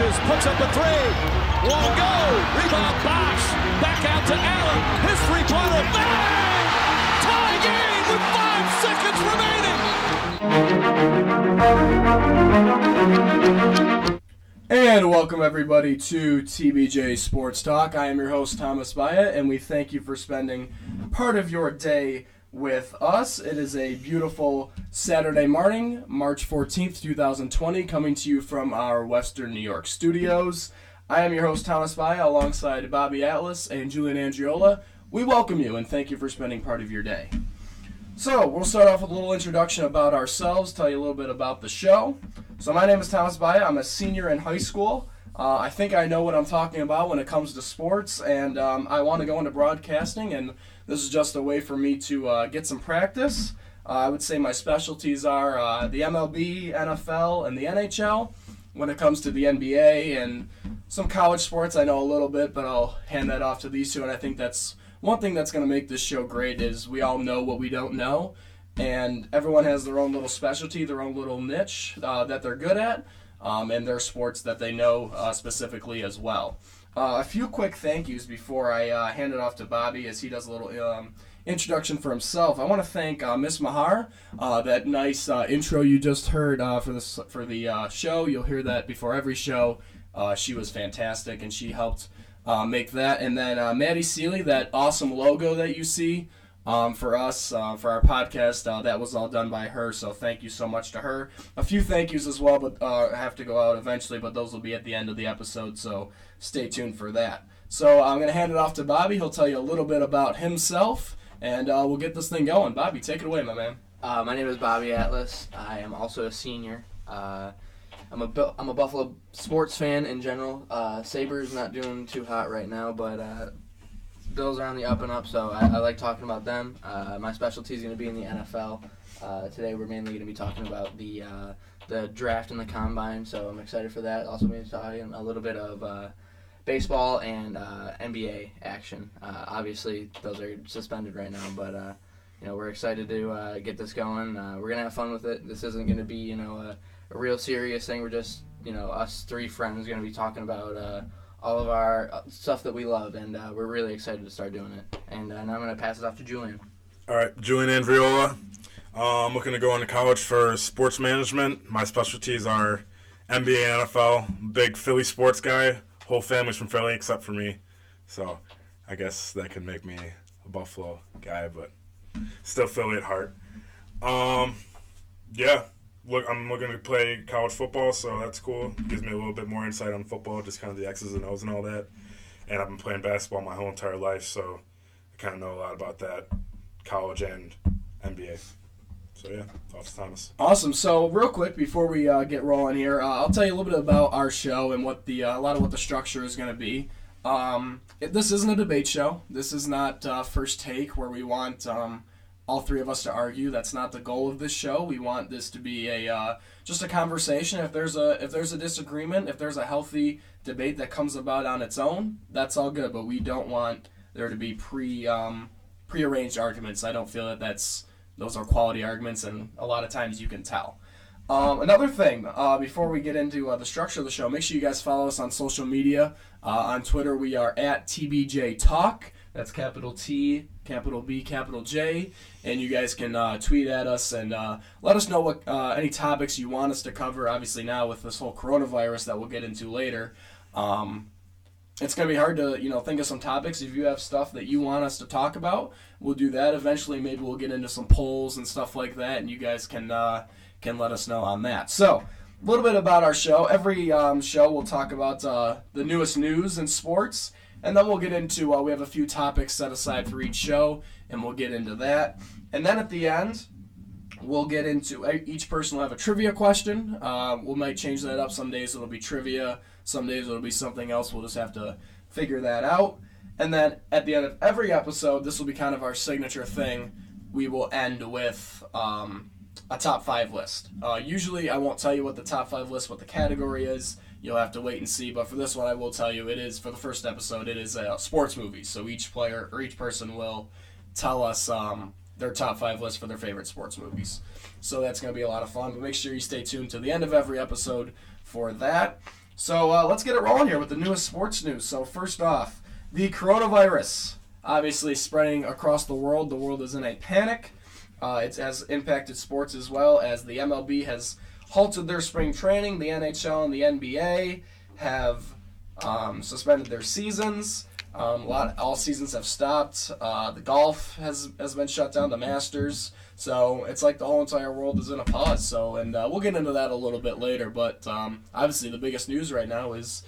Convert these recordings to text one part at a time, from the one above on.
Launches, puts up a three. Won't go. Rebound Bosh. Back out to Allen. His three-pointer. Bang! Tie game with five seconds remaining. And welcome everybody to TBJ Sports Talk. I am your host Thomas Baya, and we thank you for spending part of your day with us. It is a beautiful Saturday morning, March 14th, 2020, coming to you from our Western New York studios. I am your host, Thomas Baya, alongside Bobby Atlas and Julian Andriola. We welcome you and thank you for spending part of your day. So, we'll start off with a little introduction about ourselves, tell you a little bit about the show. So, my name is Thomas Baya. I'm a senior in high school. Uh, I think I know what I'm talking about when it comes to sports, and um, I want to go into broadcasting, and this is just a way for me to uh, get some practice. Uh, I would say my specialties are uh, the MLB, NFL, and the NHL. When it comes to the NBA and some college sports, I know a little bit, but I'll hand that off to these two, and I think that's one thing that's going to make this show great is we all know what we don't know, and everyone has their own little specialty, their own little niche uh, that they're good at, um, and their sports that they know uh, specifically as well. Uh, a few quick thank yous before I uh, hand it off to Bobby as he does a little um, introduction for himself. I want to thank uh, Miss Mahar. Uh, that nice uh, intro you just heard uh, for this for the show. You'll hear that before every show. she was fantastic, and she helped make that. And then Maddie Seeley, that awesome logo that you see. Um, for us, uh, for our podcast. Uh, that was all done by her, so thank you so much to her. A few thank yous as well, but uh, have to go out eventually, but those will be at the end of the episode, so stay tuned for that. So I'm going to hand it off to Bobby. He'll tell you a little bit about himself, and uh, we'll get this thing going. Bobby, take it away, my man. Uh, my name is Bobby Atlas. I am also a senior. Uh, I'm a I'm a Buffalo sports fan in general. Sabres not doing too hot right now, but Bills are on the up and up, so I, I like talking about them. Uh, my specialty is going to be in the NFL. Uh, today we're mainly going to be talking about the uh, the draft and the combine, so I'm excited for that. Also, going to talk a little bit of uh, baseball and uh, NBA action. Uh, obviously, those are suspended right now, but you know we're excited to get this going. we're gonna have fun with it. This isn't going to be you know a, a, real serious thing. We're just you know us three friends going to be talking about all of our uh, stuff that we love, and uh, we're really excited to start doing it. And uh, now I'm going to pass it off to Julian. All right, Julian Andriola. Uh, I'm looking to go into college for sports management. My specialties are NBA NFL. Big Philly sports guy. Whole family's from Philly except for me, so I guess that could make me a Buffalo guy, but still Philly at heart. Um, yeah, look, I'm looking to play college football, so that's cool. Gives me a little bit more insight on football, just kind of the X's and O's and all that. And I've been playing basketball my whole entire life, so I kind of know a lot about that, college and NBA. So yeah, off to Thomas. Awesome. So real quick before we uh, get rolling here, uh, I'll tell you a little bit about our show and what the uh, a lot of what the structure is going to be. Um, it, this isn't a debate show. This is not uh, first take where we want. Um, all three of us to argue. That's not the goal of this show. We want this to be a uh, just a conversation. If there's a if there's a disagreement, if there's a healthy debate that comes about on its own, that's all good. But we don't want there to be pre um, prearranged arguments. I don't feel that that's those are quality arguments, and a lot of times you can tell. Um, another thing, uh, before we get into uh, the structure of the show, make sure you guys follow us on social media. Uh, on Twitter, we are at TBJ Talk. That's capital T, capital B, capital J. And you guys can uh, tweet at us and uh, let us know what uh, any topics you want us to cover. Obviously, now with this whole coronavirus that we'll get into later, um, it's going to be hard to you know think of some topics. If you have stuff that you want us to talk about, we'll do that. Eventually, maybe we'll get into some polls and stuff like that, and you guys can uh, can let us know on that. So. A little bit about our show. Every um, show we'll talk about uh, the newest news in sports, and then we'll get into, uh, we have a few topics set aside for each show, and we'll get into that. And then at the end, we'll get into, each person will have a trivia question. Uh, we might change that up. Some days it'll be trivia, some days it'll be something else. We'll just have to figure that out. And then at the end of every episode, this will be kind of our signature thing. We will end with um, a top five list. Uh, usually, I won't tell you what the top five list, what the category is you'll have to wait and see. But for this one, I will tell you it is for the first episode. It is a sports movie, so each player or each person will tell us um, their top five list for their favorite sports movies. So that's going to be a lot of fun. But make sure you stay tuned to the end of every episode for that. So uh, let's get it rolling here with the newest sports news. So first off, the coronavirus obviously spreading across the world. The world is in a panic. Uh, it has impacted sports as well as the MLB has halted their spring training. The NHL and the NBA have um, suspended their seasons. Um, a lot, all seasons have stopped. Uh, the golf has has been shut down. The Masters. So it's like the whole entire world is in a pause. So and uh, we'll get into that a little bit later. But um, obviously the biggest news right now is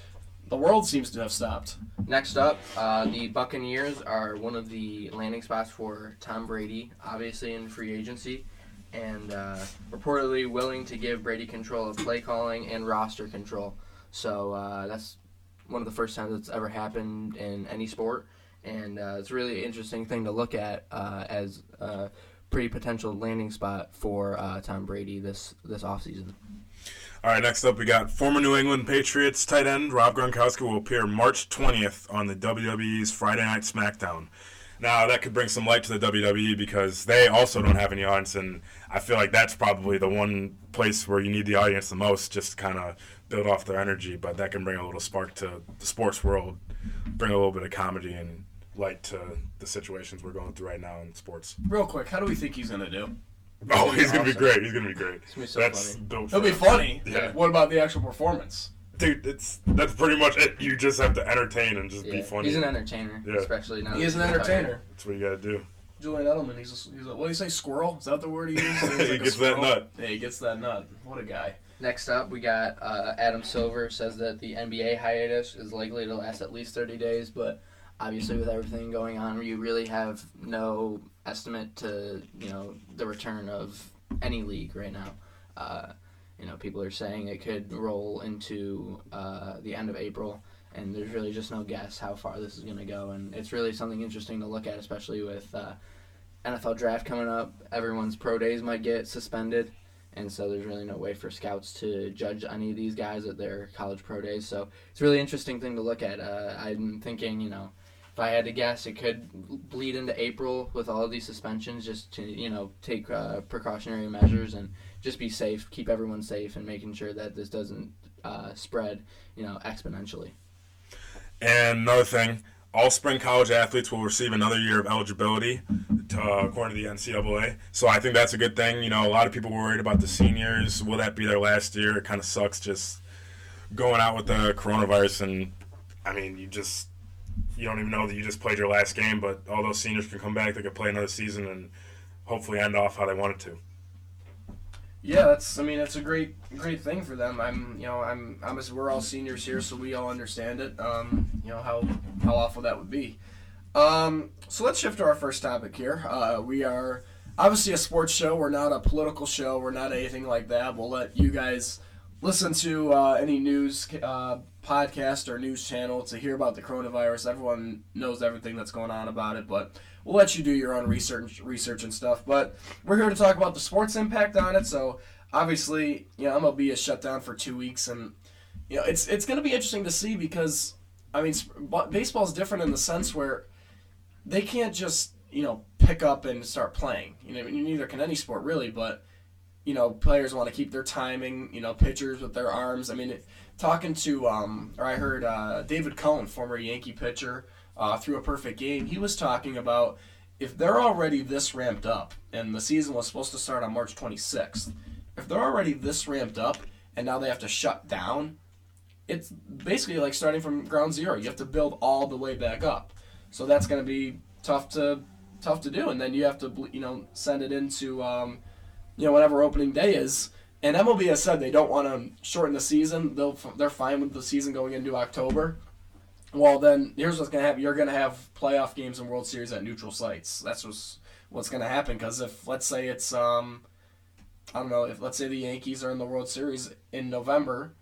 the world seems to have stopped. Next up, uh, the Buccaneers are one of the landing spots for Tom Brady, obviously in free agency, and uh, reportedly willing to give Brady control of play calling and roster control. So uh, that's one of the first times it's ever happened in any sport, and uh, it's a really interesting thing to look at uh, as a pretty potential landing spot for uh, Tom Brady this this offseason. All right, next up we got former New England Patriots tight end Rob Gronkowski will appear March 20th on the WWE's Friday Night SmackDown. Now that could bring some light to the WWE because they also don't have any audience, and I feel like that's probably the one place where you need the audience the most, just to kind of build off their energy. But that can bring a little spark to the sports world, bring a little bit of comedy and light to the situations we're going through right now in sports. Real quick, how do we think he's gonna do? Oh, he's gonna be great. He's gonna be great. gonna be so that's funny. dope. It'll be funny. Yeah. What about the actual performance? Dude. It's that's pretty much it. You just have to entertain and just be funny. he's an entertainer, Yeah. especially now. He that is an he's retired. entertainer. That's what you gotta do. Julian Edelman, he's a, he's a what do you say, squirrel? Is that the word he uses? He's He a gets that nut. Yeah, he gets that nut. What a guy. Next up, we got uh, Adam Silver says that the NBA hiatus is likely to last at least 30 days, but obviously with everything going on, you really have no estimate to you know the return of any league right now. Uh, you know, people are saying it could roll into uh, the end of April, and there's really just no guess how far this is going to go, and it's really something interesting to look at, especially with uh, NFL draft coming up. Everyone's pro days might get suspended and so there's really no way for scouts to judge any of these guys at their college pro days. So it's a really interesting thing to look at. Uh, I'm thinking, you know, if I had to guess, it could bleed into April with all of these suspensions, just to you know take uh, precautionary measures and just be safe, keep everyone safe, and making sure that this doesn't uh, spread, you know, exponentially. And another thing, all spring college athletes will receive another year of eligibility, to, uh, according to the NCAA. So I think that's a good thing. You know, a lot of people worried about the seniors. Will that be their last year? It kind of sucks just going out with the coronavirus. And I mean, you just you don't even know that you just played your last game. But all those seniors can come back. They could play another season and hopefully end off how they wanted to. Yeah, that's. I mean, it's a great, great thing for them. I'm, you know, I'm. Obviously, we're all seniors here, so we all understand it. Um, you know how how awful that would be. Um, so let's shift to our first topic here. Uh, we are obviously a sports show. We're not a political show. We're not anything like that. We'll let you guys listen to uh, any news uh, podcast or news channel to hear about the coronavirus. Everyone knows everything that's going on about it, but we'll let you do your own research, research and stuff. But we're here to talk about the sports impact on it. So obviously, you know, MLB is shut down for two weeks, and you know, it's it's going to be interesting to see because I mean, baseball is different in the sense where they can't just you know pick up and start playing. You know, neither can any sport really, but you know, players want to keep their timing. You know, pitchers with their arms. I mean, it, talking to um, or I heard uh, David Cone, former Yankee pitcher, uh, threw a perfect game. He was talking about if they're already this ramped up, and the season was supposed to start on March 26th. If they're already this ramped up, and now they have to shut down, it's basically like starting from ground zero. You have to build all the way back up. So that's going to be tough to tough to do, and then you have to you know send it into um, you know whatever opening day is. And MLB has said they don't want to shorten the season. They'll they're fine with the season going into October. Well, then here's what's gonna happen. You're gonna have playoff games and World Series at neutral sites. That's what's what's gonna happen. Because if let's say it's um, I don't know if let's say the Yankees are in the World Series in November,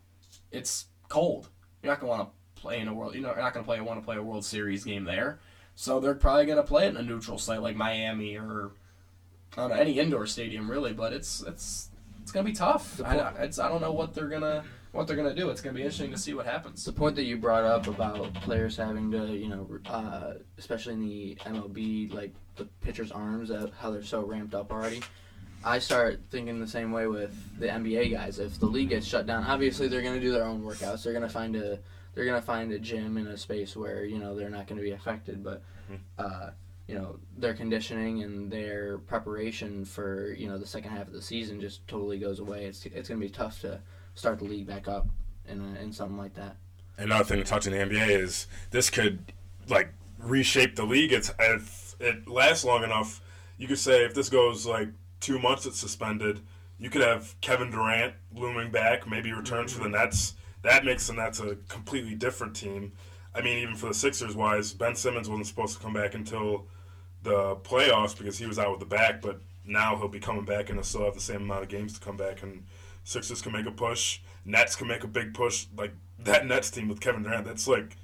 it's cold. You're not gonna want to play in a world. You know, you're not gonna play want to play a World Series game there. So they're probably gonna play it in a neutral site like Miami or I don't know any indoor stadium really. But it's it's it's gonna be tough. I, it's, I don't know what they're gonna what they're gonna do. It's gonna be interesting to see what happens. The point that you brought up about players having to, you know, uh, especially in the MLB, like the pitcher's arms, uh, how they're so ramped up already. I start thinking the same way with the NBA guys. If the league gets shut down, obviously they're going to do their own workouts. They're going to find a they're going to find a gym in a space where you know they're not going to be affected. But uh, you know their conditioning and their preparation for you know the second half of the season just totally goes away. It's it's going to be tough to start the league back up in a, in something like that. Another thing touching the NBA is this could like reshape the league. It's if it lasts long enough, you could say if this goes like two months, it's suspended. You could have Kevin Durant looming back, maybe returns for the mm-hmm. Nets. That makes the Nets a completely different team. I mean, even for the Sixers wise, Ben Simmons wasn't supposed to come back until the playoffs because he was out with the back, but now he'll be coming back and he'll still have the same amount of games to come back. And Sixers can make a push. Nets can make a big push. Like that Nets team with Kevin Durant, that's like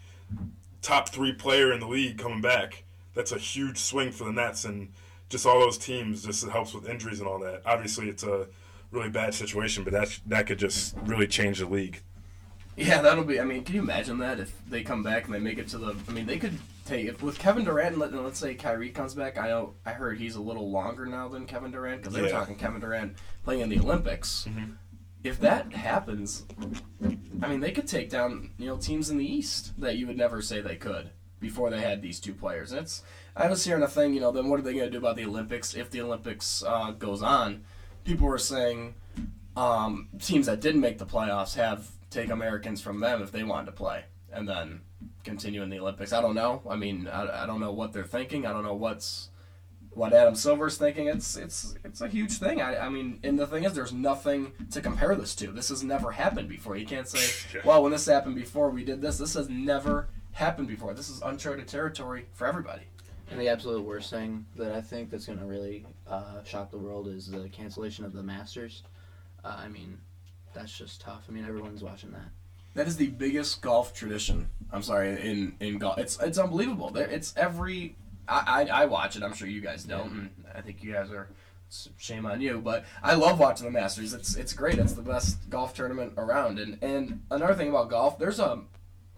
top three player in the league coming back. That's a huge swing for the Nets and just all those teams. Just it helps with injuries and all that. Obviously, it's a really bad situation, but that that could just really change the league. Yeah, that'll be. I mean, can you imagine that if they come back and they make it to the? I mean, they could take if with Kevin Durant and let, let's say Kyrie comes back. I know I heard he's a little longer now than Kevin Durant because they were Yeah. talking Kevin Durant playing in the Olympics. Mm-hmm. If that happens, I mean, they could take down you know teams in the East that you would never say they could before they had these two players. And it's I was hearing a thing. You know, then what are they going to do about the Olympics if the Olympics uh, goes on? People were saying um, teams that didn't make the playoffs have take Americans from them if they wanted to play, and then continue in the Olympics. I don't know. I mean, I, I don't know what they're thinking. I don't know what's what Adam Silver's thinking. It's it's it's a huge thing. I, I mean, and the thing is, there's nothing to compare this to. This has never happened before. You can't say, well, when this happened before, we did this. This has never happened before. This is uncharted territory for everybody. And the absolute worst thing that I think that's going to really uh, shock the world is the cancellation of the Masters. Uh, I mean, that's just tough. I mean, everyone's watching that. That is the biggest golf tradition. I'm sorry, in in golf, it's it's unbelievable. There, it's every. I, I I watch it. I'm sure you guys don't. And I think you guys are. it's- Shame on you, but I love watching the Masters. It's it's great. It's the best golf tournament around. And and another thing about golf, there's a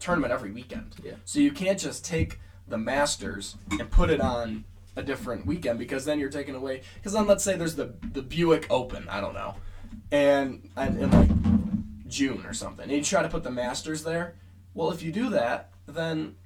tournament every weekend. Yeah. So you can't just take the Masters and put it on a different weekend because then you're taking away. Because then let's say there's the the Buick Open. I don't know, and and, and like June or something, and you try to put the Masters there. Well, if you do that, then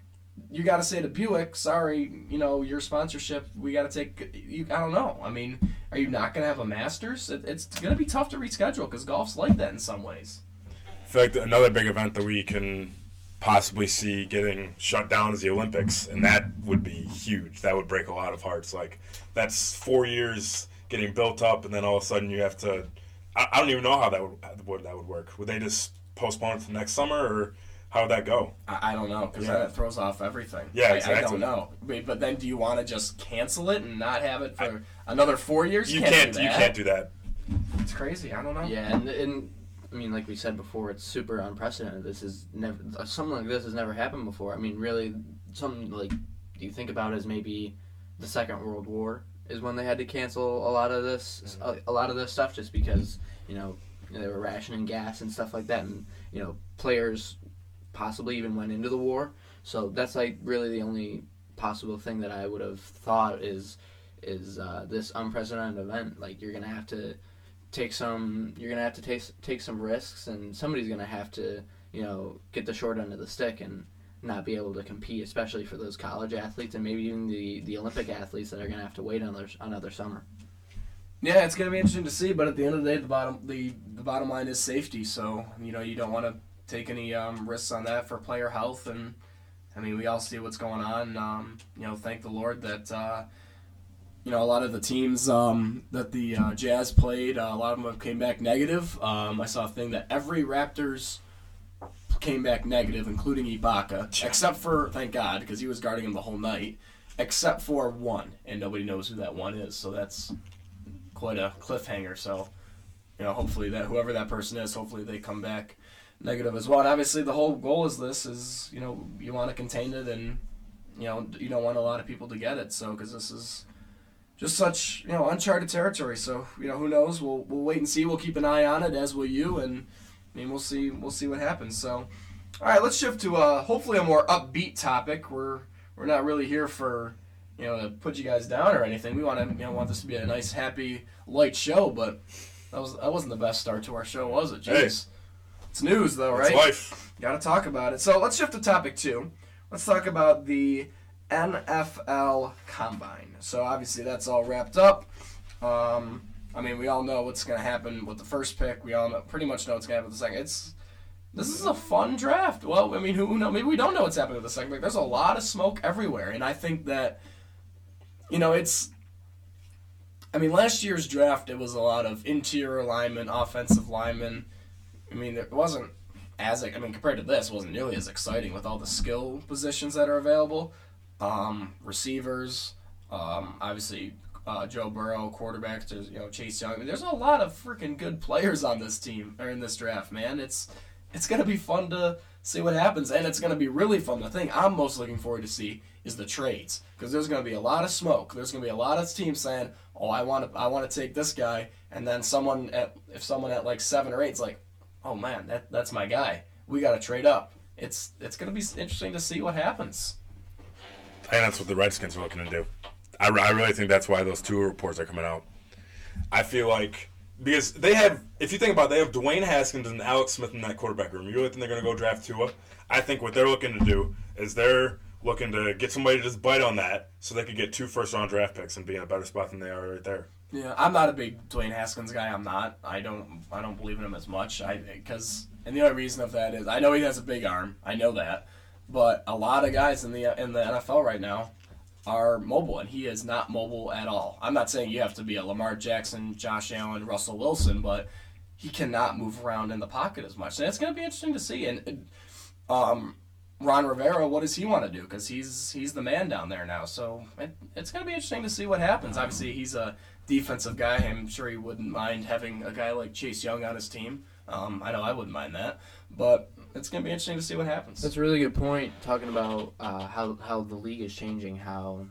you got to say to Buick, sorry, you know your sponsorship. We got to take. You, I don't know. I mean, are you not going to have a Masters? It, it's going to be tough to reschedule because golf's like that in some ways. I feel like another big event that we can possibly see getting shut down is the Olympics, and that would be huge. That would break a lot of hearts. Like that's four years getting built up, and then all of a sudden you have to. I, I don't even know how that would, would that would work. Would they just postpone it to next summer, or how would that go? I, I don't know because Yeah. that throws off everything. Yeah, I, I don't know. But, but then, do you want to just cancel it and not have it for another four years? You can't. can't. do You that. can't do that. It's crazy. I don't know. Yeah, and, and I mean, like we said before, it's super unprecedented. This is never something like this has never happened before. I mean, really, something like you think about as maybe the Second World War is when they had to cancel a lot of this, a, a lot of this stuff, just because you know they were rationing gas and stuff like that, and you know players possibly even went into the war. So that's like really the only possible thing that I would have thought is is uh, this unprecedented event. Like you're gonna have to take some you're gonna have to take take some risks and somebody's gonna have to you know get the short end of the stick and not be able to compete especially for those college athletes and maybe even the the olympic athletes that are gonna have to wait another another summer Yeah, it's gonna be interesting to see, but at the end of the day, the bottom the the bottom line is safety. So you know you don't want to take any um, risks on that for player health, and I mean we all see what's going on. Um, you know, thank the Lord that uh, you know a lot of the teams um, that the uh, Jazz played, uh, a lot of them have came back negative. Um, I saw a thing that every Raptors came back negative, including Ibaka, except for thank God because he was guarding him the whole night, except for one, and nobody knows who that one is. So that's quite a cliffhanger. So, you know, hopefully that whoever that person is, hopefully they come back negative as well. And obviously, the whole goal is this: is you know you want to contain it, and you know you don't want a lot of people to get it. So, because this is just such you know uncharted territory. So, you know, who knows? We'll we'll wait and see. We'll keep an eye on it, as will you, and I mean, we'll see we'll see what happens. So, all right, let's shift to uh, hopefully a more upbeat topic. We're we're not really here for you know to put you guys down or anything. We want to you know want this to be a nice, happy, light show, but that was that wasn't the best start to our show, was it? Jeez. Hey. It's news though, It's right? life. Got to talk about it. So let's shift to topic two. Let's talk about the NFL Combine. So obviously that's all wrapped up. Um, I mean, we all know what's going to happen with the first pick. We all know, pretty much know what's going to happen with the second. It's this is a fun draft. Well, I mean, who knows? Maybe we don't know what's happening with the second pick. There's a lot of smoke everywhere, and I think that you know it's. I mean, last year's draft it was a lot of interior linemen, offensive linemen. I mean, it wasn't as I mean compared to this, wasn't nearly as exciting with all the skill positions that are available. Um, receivers, um, obviously uh, Joe Burrow, quarterbacks. You know Chase Young. I mean, there's a lot of freaking good players on this team or in this draft, man. It's it's gonna be fun to see what happens, and it's gonna be really fun. The thing I'm most looking forward to see is the trades because there's gonna be a lot of smoke. There's gonna be a lot of teams saying, "Oh, I want to I want to take this guy," and then someone at if someone at like seven or eight's like, "Oh man, that that's my guy. We got to trade up." It's it's gonna be interesting to see what happens. I think that's what the Redskins are looking to do. I, I really think that's why those two reports are coming out. I feel like because they have, if you think about, it, they have Dwayne Haskins and Alex Smith in that quarterback room. You really think they're going to go draft Tua? I think what they're looking to do is they're looking to get somebody to just bite on that, so they could get two first round draft picks and be in a better spot than they are right there. Yeah, I'm not a big Dwayne Haskins guy. I'm not. I don't. I don't believe in him as much. I because and the only reason of that is I know he has a big arm. I know that, but a lot of guys in the in the NFL right now are mobile, and he is not mobile at all. I'm not saying you have to be a Lamar Jackson, Josh Allen, Russell Wilson, but he cannot move around in the pocket as much. And it's going to be interesting to see. And um, Ron Rivera, what does he want to do? Because he's he's the man down there now. So it, it's going to be interesting to see what happens. Obviously, he's a defensive guy. I'm sure he wouldn't mind having a guy like Chase Young on his team. Um, I know I wouldn't mind that, but it's going to be interesting to see what happens. That's a really good point. Talking about uh, how how the league is changing, how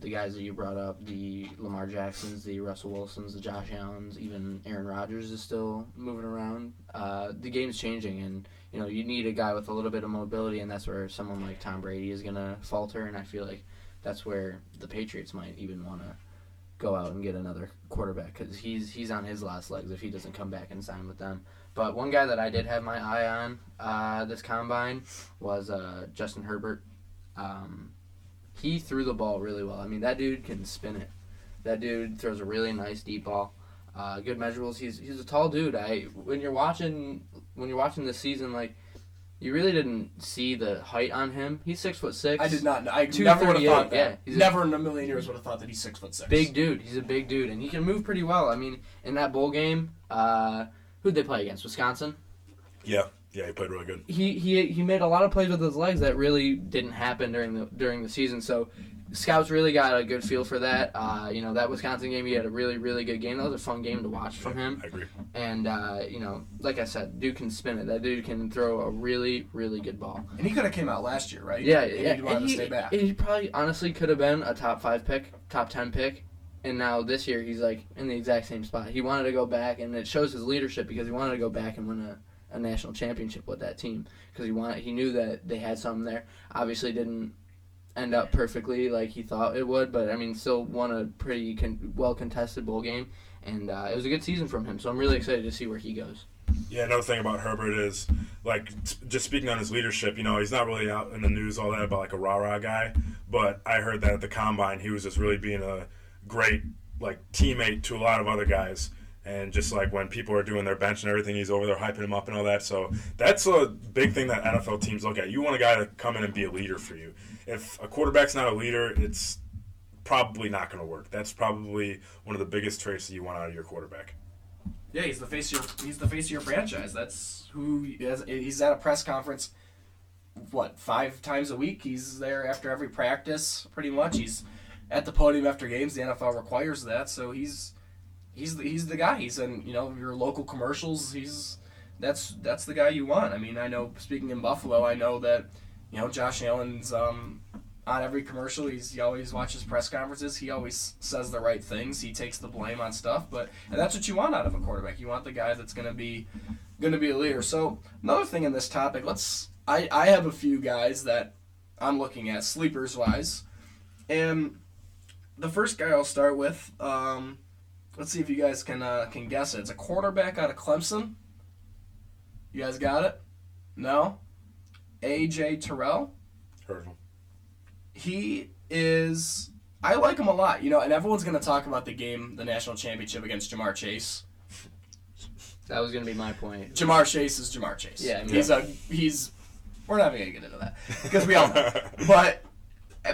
the guys that you brought up, the Lamar Jacksons, the Russell Wilsons, the Josh Allens, even Aaron Rodgers is still moving around. Uh, the game's changing, and you know you need a guy with a little bit of mobility, and that's where someone like Tom Brady is gonna falter. And I feel like that's where the Patriots might even want to go out and get another quarterback because he's he's on his last legs if he doesn't come back and sign with them. But one guy that I did have my eye on uh, this combine was uh, Justin Herbert. Um, he threw the ball really well. I mean, that dude can spin it. That dude throws a really nice deep ball. Uh, good measurables. He's he's a tall dude. I when you're watching when you're watching this season, like you really didn't see the height on him. He's six foot six. I did not. know. I Two never would have thought that. yeah. He's a- never in a million years would have thought that he's six foot six. Big dude. He's a big dude, and he can move pretty well. I mean, in that bowl game, uh, who'd they play against? Wisconsin. Yeah, yeah, he played really good. He he he made a lot of plays with his legs that really didn't happen during the during the season. So scouts really got a good feel for that. Uh, you know that Wisconsin game, he had a really really good game. That was a fun game to watch from him. I agree. And uh, you know, like I said, dude can spin it. That dude can throw a really really good ball. And he could have came out last year, right? Yeah, And yeah. He wanted and to he, stay back. he probably honestly could have been a top five pick, top ten pick, and now this year he's like in the exact same spot. He wanted to go back, and it shows his leadership because he wanted to go back and win a, a national championship with that team because he wanted he knew that they had something there. Obviously, didn't end up perfectly like he thought it would, but I mean, still won a pretty con- well contested bowl game, and uh, it was a good season from him. So I'm really excited to see where he goes. Yeah, another thing about Herbert is like just speaking on his leadership. You know, he's not really out in the news all that about like a rah rah guy, but I heard that at the combine he was just really being a great like teammate to a lot of other guys. And just like when people are doing their bench and everything, he's over there hyping him up and all that. So that's a big thing that NFL teams look at. You want a guy to come in and be a leader for you. If a quarterback's not a leader, it's probably not going to work. That's probably one of the biggest traits that you want out of your quarterback. Yeah, he's the face of your he's the face of your franchise. That's who he is. He's at a press conference. What five times a week? He's there after every practice, pretty much. He's at the podium after games. The NFL requires that, so he's he's the, he's the guy. He's in you know your local commercials. He's that's that's the guy you want. I mean, I know speaking in Buffalo, I know that you know Josh Allen's um, on every commercial. He's he always watches press conferences. He always says the right things. He takes the blame on stuff, but and that's what you want out of a quarterback. You want the guy that's going to be going to be a leader. So another thing in this topic, let's I I have a few guys that I'm looking at sleepers wise. And the first guy I'll start with, um, let's see if you guys can uh, can guess it. It's a quarterback out of Clemson. You guys got it? No? AJ Terrell. Heard him. He is. I like him a lot, you know, and everyone's going to talk about the game, the national championship against Ja'Marr Chase. That was gonna be my point. Ja'Marr Chase is Ja'Marr Chase. Yeah, I mean- he's a he's. We're not even gonna get into that because we all know. but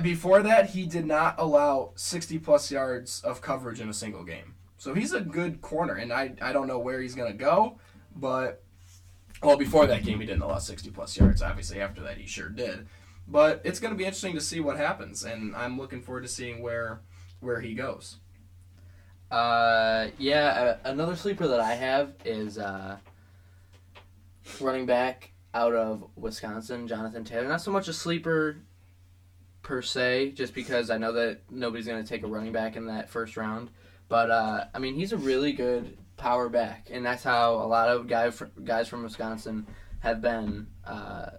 before that, he did not allow 60 plus yards of coverage in a single game. So he's a good corner, and I I don't know where he's gonna go, but well, before that game, he didn't allow 60 plus yards. Obviously, after that, he sure did. But it's gonna be interesting to see what happens, and I'm looking forward to seeing where where he goes. Uh, yeah, uh, another sleeper that I have is uh, running back out of Wisconsin, Jonathan Taylor. Not so much a sleeper per se, just because I know that nobody's going to take a running back in that first round. But uh, I mean, he's a really good power back, and that's how a lot of guy fr- guys from Wisconsin have been uh,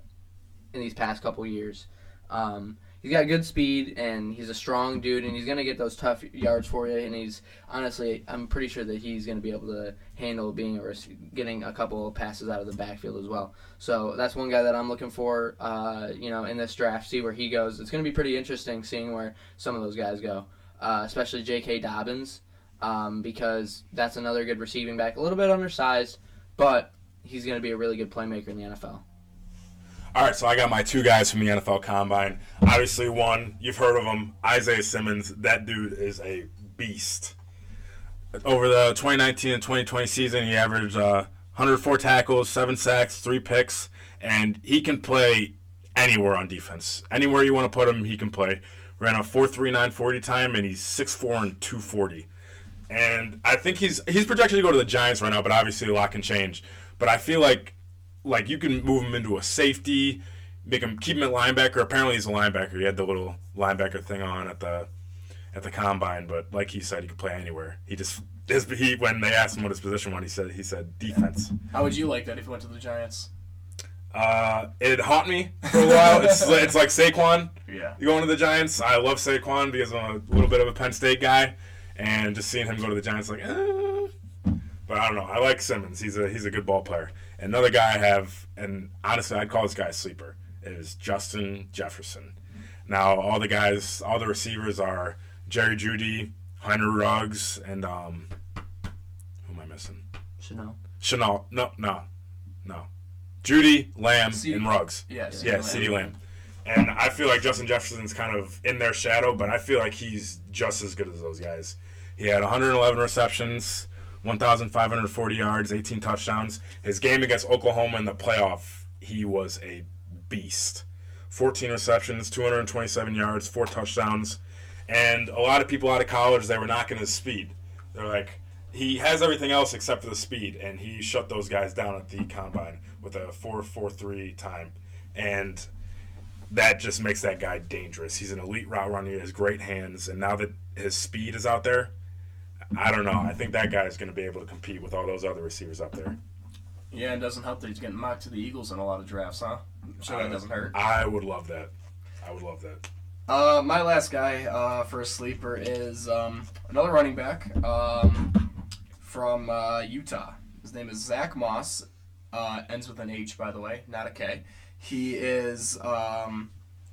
in these past couple years. Um, he's got good speed, and he's a strong dude, and he's gonna get those tough yards for you. And he's honestly, I'm pretty sure that he's gonna be able to handle being or getting a couple of passes out of the backfield as well. So that's one guy that I'm looking for. Uh, you know, in this draft, see where he goes. It's gonna be pretty interesting seeing where some of those guys go, uh, especially J.K. Dobbins, um, because that's another good receiving back, a little bit undersized, but he's gonna be a really good playmaker in the NFL. All right, so I got my two guys from the NFL Combine. Obviously, one you've heard of him, Isaiah Simmons. That dude is a beast. Over the 2019 and 2020 season, he averaged uh, 104 tackles, seven sacks, three picks, and he can play anywhere on defense. Anywhere you want to put him, he can play. Ran a 4.39 40 time, and he's 6'4 and 240. And I think he's he's projected to go to the Giants right now, but obviously a lot can change. But I feel like like you can move him into a safety, make him keep him at linebacker. Apparently he's a linebacker. He had the little linebacker thing on at the at the combine, but like he said, he could play anywhere. He just his, he when they asked him what his position was, he said he said defense. How would you like that if he went to the Giants? Uh, it haunt me for a while. it's it's like Saquon. Yeah. You going to the Giants? I love Saquon because I'm a little bit of a Penn State guy, and just seeing him go to the Giants, like, eh. but I don't know. I like Simmons. He's a he's a good ball player. Another guy I have, and honestly, I'd call this guy a sleeper, is Justin Jefferson. Now, all the guys, all the receivers are Jerry Jeudy, Hunter Ruggs, and um, who am I missing? Chanel. Chanel. No, no, no. Jeudy, Lamb, C- and Ruggs. Yeah, CeeDee Yeah, Lamb. Lamb. And I feel like Justin Jefferson's kind of in their shadow, but I feel like he's just as good as those guys. He had 111 receptions, 1,540 yards, 18 touchdowns. His game against Oklahoma in the playoff, he was a beast. 14 receptions, 227 yards, four touchdowns. And a lot of people out of college, they were knocking his speed. They're like, he has everything else except for the speed, and he shut those guys down at the combine with a 4.43 time. And that just makes that guy dangerous. He's an elite route runner. He has great hands, and now that his speed is out there, I don't know. I think that guy is going to be able to compete with all those other receivers up there. Yeah, and it doesn't help that he's getting mocked to the Eagles in a lot of drafts, huh? I'm that doesn't hurt. I would love that. I would love that. Uh, my last guy uh, for a sleeper is um, another running back um, from uh, Utah. His name is Zach Moss. Uh, ends with an H, by the way, not a K. He is, um,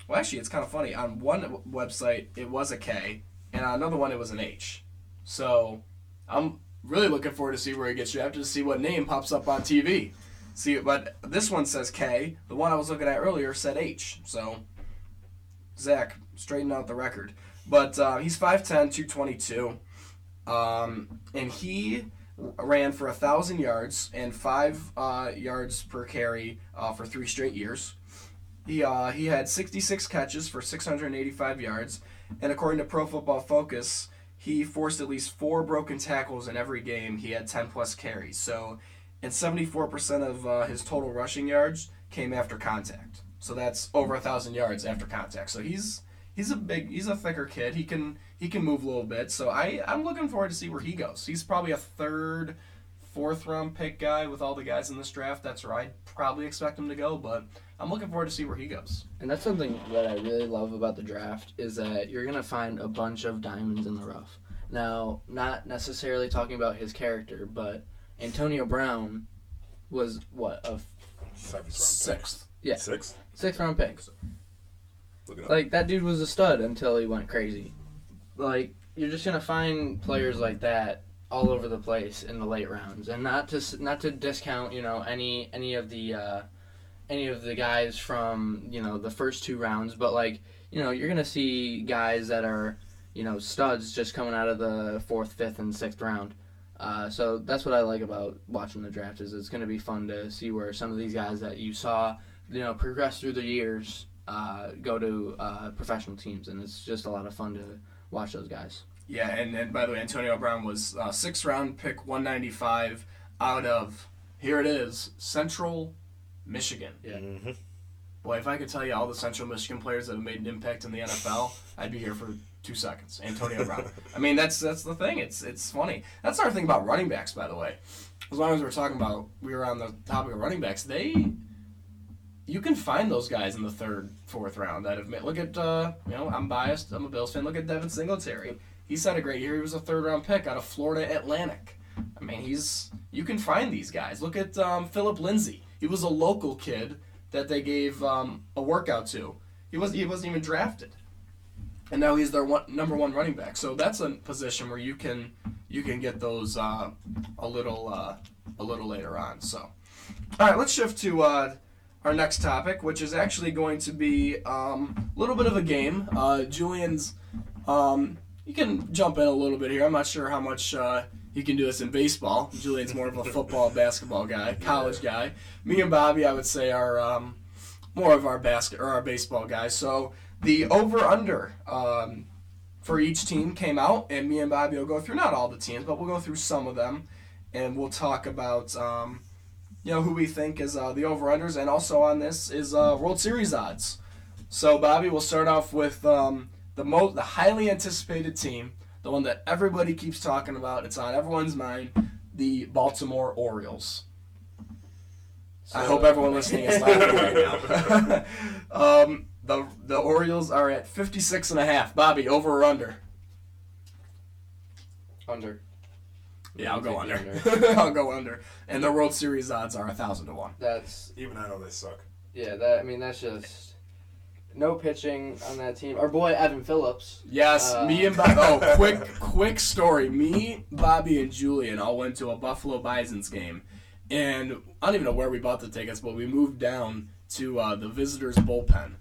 well, actually, it's kind of funny. On one website, it was a K, and on another one, it was an H. So I'm really looking forward to see where he gets drafted to see what name pops up on TV. See, but this one says K. The one I was looking at earlier said H. So Zach, straighten out the record. But uh, he's 5'10", 222. Um, and he ran for a thousand yards and five uh, yards per carry uh, for three straight years. He uh, he had 66 catches for 685 yards, and according to Pro Football Focus, he forced at least four broken tackles in every game. He had 10 plus carries. So, and 74% of uh, his total rushing yards came after contact. So that's over a thousand yards after contact. So he's he's a big he's a thicker kid. He can he can move a little bit. So I I'm looking forward to see where he goes. He's probably a third, fourth round pick guy with all the guys in this draft. That's where I'd probably expect him to go, but I'm looking forward to see where he goes. And that's something that I really love about the draft is that you're gonna find a bunch of diamonds in the rough. Now, not necessarily talking about his character, but Antonio Brown was what a Seventh round pick. Sixth. Yeah. Sixth? sixth round pick. Look it up. Like that dude was a stud until he went crazy. Like you're just gonna find players like that all over the place in the late rounds, and not to not to discount you know any any of the uh, any of the guys from you know the first two rounds, but like you know you're gonna see guys that are you know studs just coming out of the fourth, fifth, and sixth round. Uh, so that's what I like about watching the draft is it's to be fun to see where some of these guys that you saw you know progress through the years uh, go to uh, professional teams, and it's just a lot of fun to watch those guys. Yeah, and, and by the way, Antonio Brown was uh, sixth round pick 195 out of, here it is, Central Michigan. Yeah. Mhm. Boy, if I could tell you all the Central Michigan players that have made an impact in the NFL, I'd be here for two seconds. Antonio Brown. I mean, that's that's the thing. It's it's funny. That's our thing about running backs, by the way. As long as we're talking about, we were on the topic of running backs. They, you can find those guys in the third, fourth round that have made. Look at, uh, you know, I'm biased. I'm a Bills fan. Look at Devin Singletary. He's had a great year. He was a third round pick out of Florida Atlantic. I mean, he's you can find these guys. Look at um, Phillip Lindsay. He was a local kid that they gave um, a workout to. He was he wasn't even drafted, and now he's their one, number one running back. So that's a position where you can you can get those uh, a little uh, a little later on. So, all right, let's shift to uh, our next topic, which is actually going to be um, a little bit of a game. Uh, Julian's. Um, you can jump in a little bit here. I'm not sure how much uh, you can do this in baseball. Julian's more of a football, basketball guy, college guy. Me and Bobby, I would say, are um, more of our basket or our baseball guys. So the over under um, for each team came out, and me and Bobby will go through not all the teams, but we'll go through some of them, and we'll talk about um, you know who we think is uh, the over unders, and also on this is uh, World Series odds. So Bobby, we'll start off with um, the most, the highly anticipated team, the one that everybody keeps talking about. It's on everyone's mind, the Baltimore Orioles. I hope everyone listening is laughing right now. um, the the Orioles are at 56 and a half. Bobby, over or under? Under. Yeah, I'll go Take under. I'll go under. And the World Series odds are a thousand to one. That's Even I know they suck. yeah. That I mean that's just no pitching on that team. Our boy Evan Phillips. Yes, Uh, me and Bobby. Oh, quick, quick story. Me, Bobby, and Julian all went to a Buffalo Bison's game, and I don't even know where we bought the tickets, but we moved down to uh, the visitors' bullpen,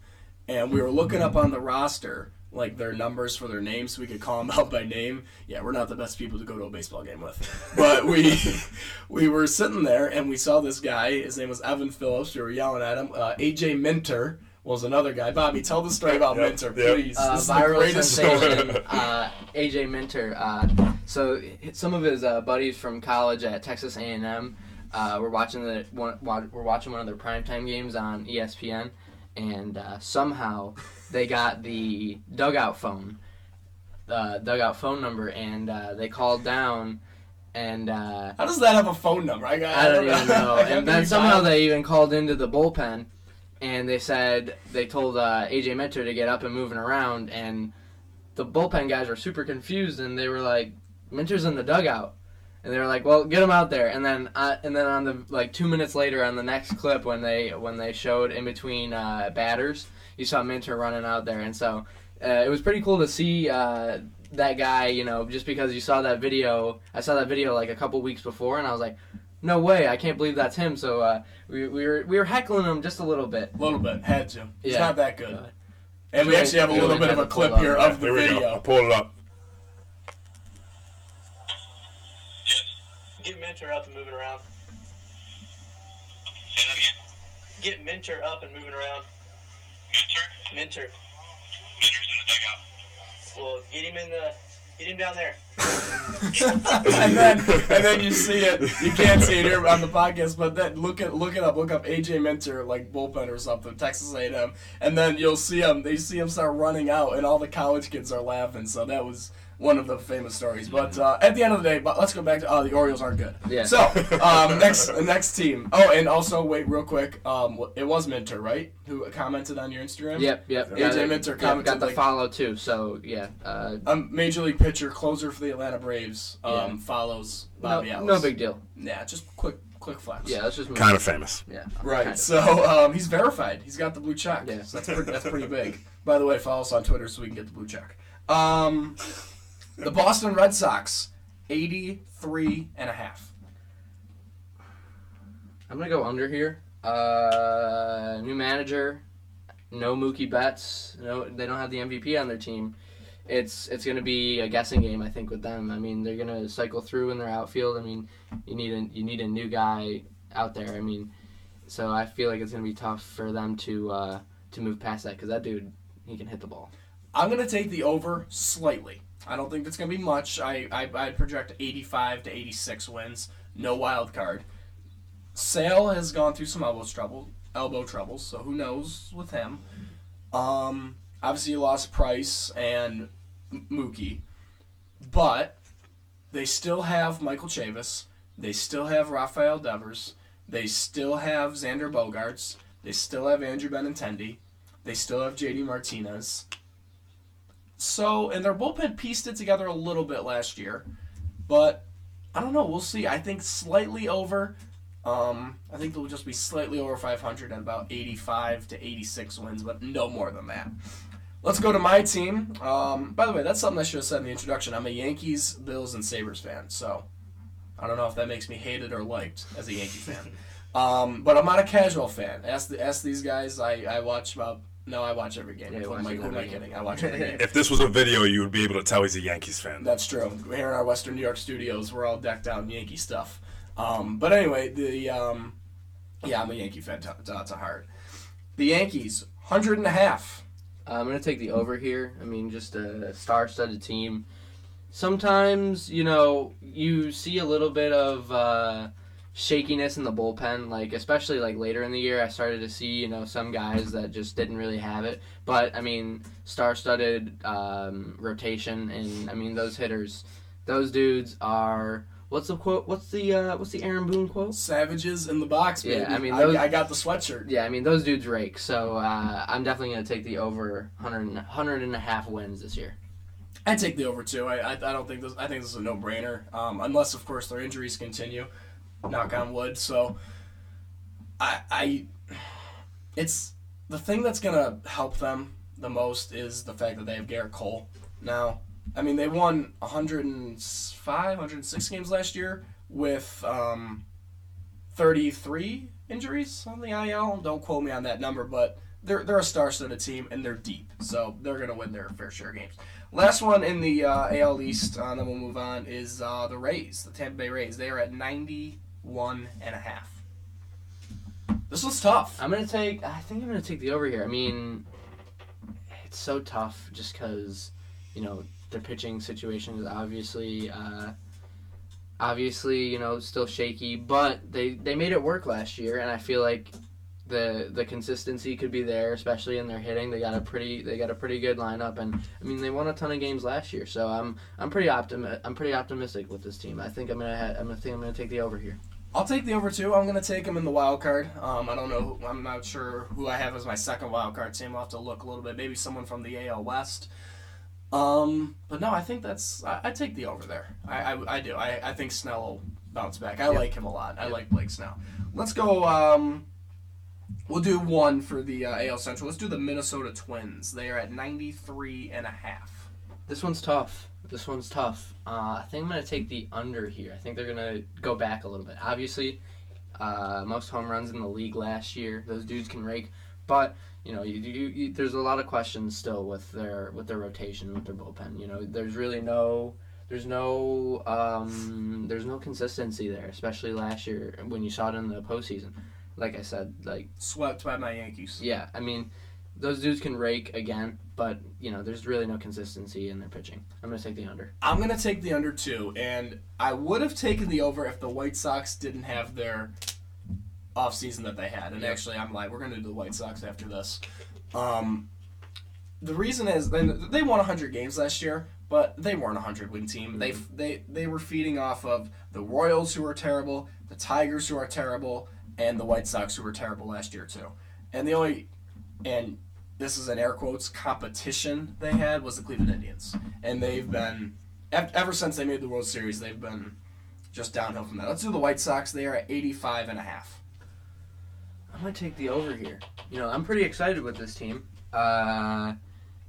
and we were looking up on the roster like their numbers for their names so we could call them out by name. Yeah, we're not the best people to go to a baseball game with, but we we were sitting there and we saw this guy. His name was Evan Phillips. We were yelling at him. Uh, AJ Minter was another guy. Bobby, tell the story about Yep, Minter, yep. please. uh, this is the viral greatest sensation, story. uh, AJ Minter. Uh, so some of his uh, buddies from college at Texas A&M uh, were watching the one, wa- were watching one of their primetime games on ESPN, and uh, somehow they got the dugout phone, uh, dugout phone number, and uh, they called down, and. Uh, How does that have a phone number? I, got, I don't even know. And then somehow they even called into the bullpen, and they said they told uh, AJ Minter to get up and moving around, and the bullpen guys were super confused, and they were like, "Minter's in the dugout," and they were like, "Well, get him out there." And then, uh, and then on the like two minutes later on the next clip when they when they showed in between uh, batters, you saw Minter running out there, and so uh, it was pretty cool to see. Uh, that guy, you know, just because you saw that video, I saw that video like a couple weeks before, and I was like, no way, I can't believe that's him. So uh, we, we were we were heckling him just a little bit. A little bit. Had to. It's Yeah. not that good. Uh, and we actually have a little bit of a clip here of the Here we go. I'll video. pull it up. Get Minter up and moving around. Get Minter up and moving around. Minter? Minter. Minter's in the dugout. Well, get him in the. Get him down there. and then and then you see it. You can't see it here on the podcast, but then look at look it up. Look up AJ Minter like bullpen or something, Texas A&M, and then you'll see him. They see him start running out, and all the college kids are laughing. So that was one of the famous stories. But uh, at the end of the day, but let's go back to uh, the Orioles aren't good. Yeah. So um, next next team. Oh, and also wait real quick. Um, it was Minter, right? Who commented on your Instagram? Yep, yep. AJ got it. Minter Yep, commented, got the like- follow too. So yeah, uh, A major league pitcher, closer for the Atlanta Braves, um, Yeah. follows no, Bobby Ellis. no big deal. Yeah, just quick quick flex. Yeah, let's just move. Kind of famous. Yeah. Right. kind of. So um, he's verified. He's got the blue check. Yeah. So that's pretty, that's pretty big. By the way, follow us on Twitter so we can get the blue check. Um, the Boston Red Sox, 83 and a half. I'm gonna go under here. Uh, new manager, no Mookie Betts. No, they don't have the MVP on their team. It's it's gonna be a guessing game, I think, with them. I mean, they're gonna cycle through in their outfield. I mean, you need a you need a new guy out there. I mean, so I feel like it's gonna be tough for them to uh, to move past that because that dude he can hit the ball. I'm going to take the over slightly. I don't think that's going to be much. I, I, I project 85 to 86 wins. No wild card. Sale has gone through some elbow trouble, elbow troubles, so who knows with him. Um, obviously, you lost Price and Mookie, but they still have Michael Chavis. They still have Rafael Devers. They still have Xander Bogaerts. They still have Andrew Benintendi. They still have JD Martinez. So, and their bullpen pieced it together a little bit last year, but I don't know. We'll see. I think slightly over. Um, I think they'll just be slightly over 500 at about 85 to 86 wins, but no more than that. Let's go to my team. Um, by the way, that's something I should have said in the introduction. I'm a Yankees, Bills, and Sabres fan, so I don't know if that makes me hated or liked as a Yankee fan. Um, but I'm not a casual fan. Ask the, ask these guys. I, I watch about no, I watch every game. Yeah, you who am I, watch who am I kidding? I watch every game. If this was a video, you would be able to tell he's a Yankees fan. That's true. Here in our Western New York studios, we're all decked out in Yankee stuff. Um, but anyway, the um, yeah, I'm a Yankee fan to, to, to heart. The Yankees, hundred and a half. I'm gonna take the over here. I mean, just a star-studded team. Sometimes, you know, you see a little bit of uh, shakiness in the bullpen. Like, especially like later in the year, I started to see, you know, some guys that just didn't really have it. But I mean, star-studded um, rotation, and I mean, those hitters, those dudes are. What's the quote? What's the uh, what's the Aaron Boone quote? Savages in the box, baby. Yeah, I mean, I, I got the sweatshirt. Yeah, I mean those dudes rake. So uh, I'm definitely gonna take the over 100, 100 and a half wins this year. I take the over too. I, I, I don't think this. I think this is a no brainer. Um, unless of course their injuries continue. Knock on wood. So, I, I, it's the thing that's gonna help them the most is the fact that they have Gerrit Cole now. I mean, they won 105, 106 games last year with um, 33 injuries on the IL. Don't quote me on that number, but they're they're a star-studded team and they're deep, so they're gonna win their fair share of games. Last one in the uh, AL East, uh, then we'll move on, is uh, the Rays, the Tampa Bay Rays. They are at 91 and a half. This was tough. I'm gonna take. I think I'm gonna take the over here. I mean, it's so tough just because you know their pitching situation is obviously uh, obviously you know still shaky, but they they made it work last year, and I feel like the the consistency could be there, especially in their hitting. They got a pretty they got a pretty good lineup, and I mean they won a ton of games last year, so I'm I'm pretty optimi- I'm pretty optimistic with this team. I think I'm gonna ha- I'm gonna think I'm gonna take the over here. I'll take the over two. I'm gonna take them in the wild card. Um, I don't know. I'm not sure who I have as my second wild card team. I'll have to look a little bit. Maybe someone from the AL West. Um, but no, I think that's. I, I take the over there. I, I, I do. I, I think Snell will bounce back. I like him a lot. I like Blake Snell. Let's go. Um, we'll do one for the uh, AL Central. Let's do the Minnesota Twins. They are at 93 and a half. This one's tough. This one's tough. Uh, I think I'm gonna take the under here. I think they're gonna go back a little bit. Obviously, uh, most home runs in the league last year. Those dudes can rake, but you know, you, you, you, there's a lot of questions still with their with their rotation, with their bullpen. You know, there's really no. There's no um, there's no consistency there, especially last year when you saw it in the postseason. Like I said, like Swept by my Yankees. yeah, I mean, those dudes can rake again, but you know, there's really no consistency in their pitching. I'm gonna take the under. I'm gonna take the under two, and I would have taken the over if the White Sox didn't have their off season that they had. And actually, I'm like, we're gonna do the White Sox after this. Um, the reason is they they won 100 games last year, but they weren't a hundred win team. They they they were feeding off of the Royals who were terrible, the Tigers who are terrible, and the White Sox who were terrible last year too. And the only and this is an air quotes competition they had was the Cleveland Indians, and they've been ever since they made the World Series they've been just downhill from that. Let's do the White Sox. They are at 85 and a half. I'm gonna take the over here. You know, I'm pretty excited with this team. Uh,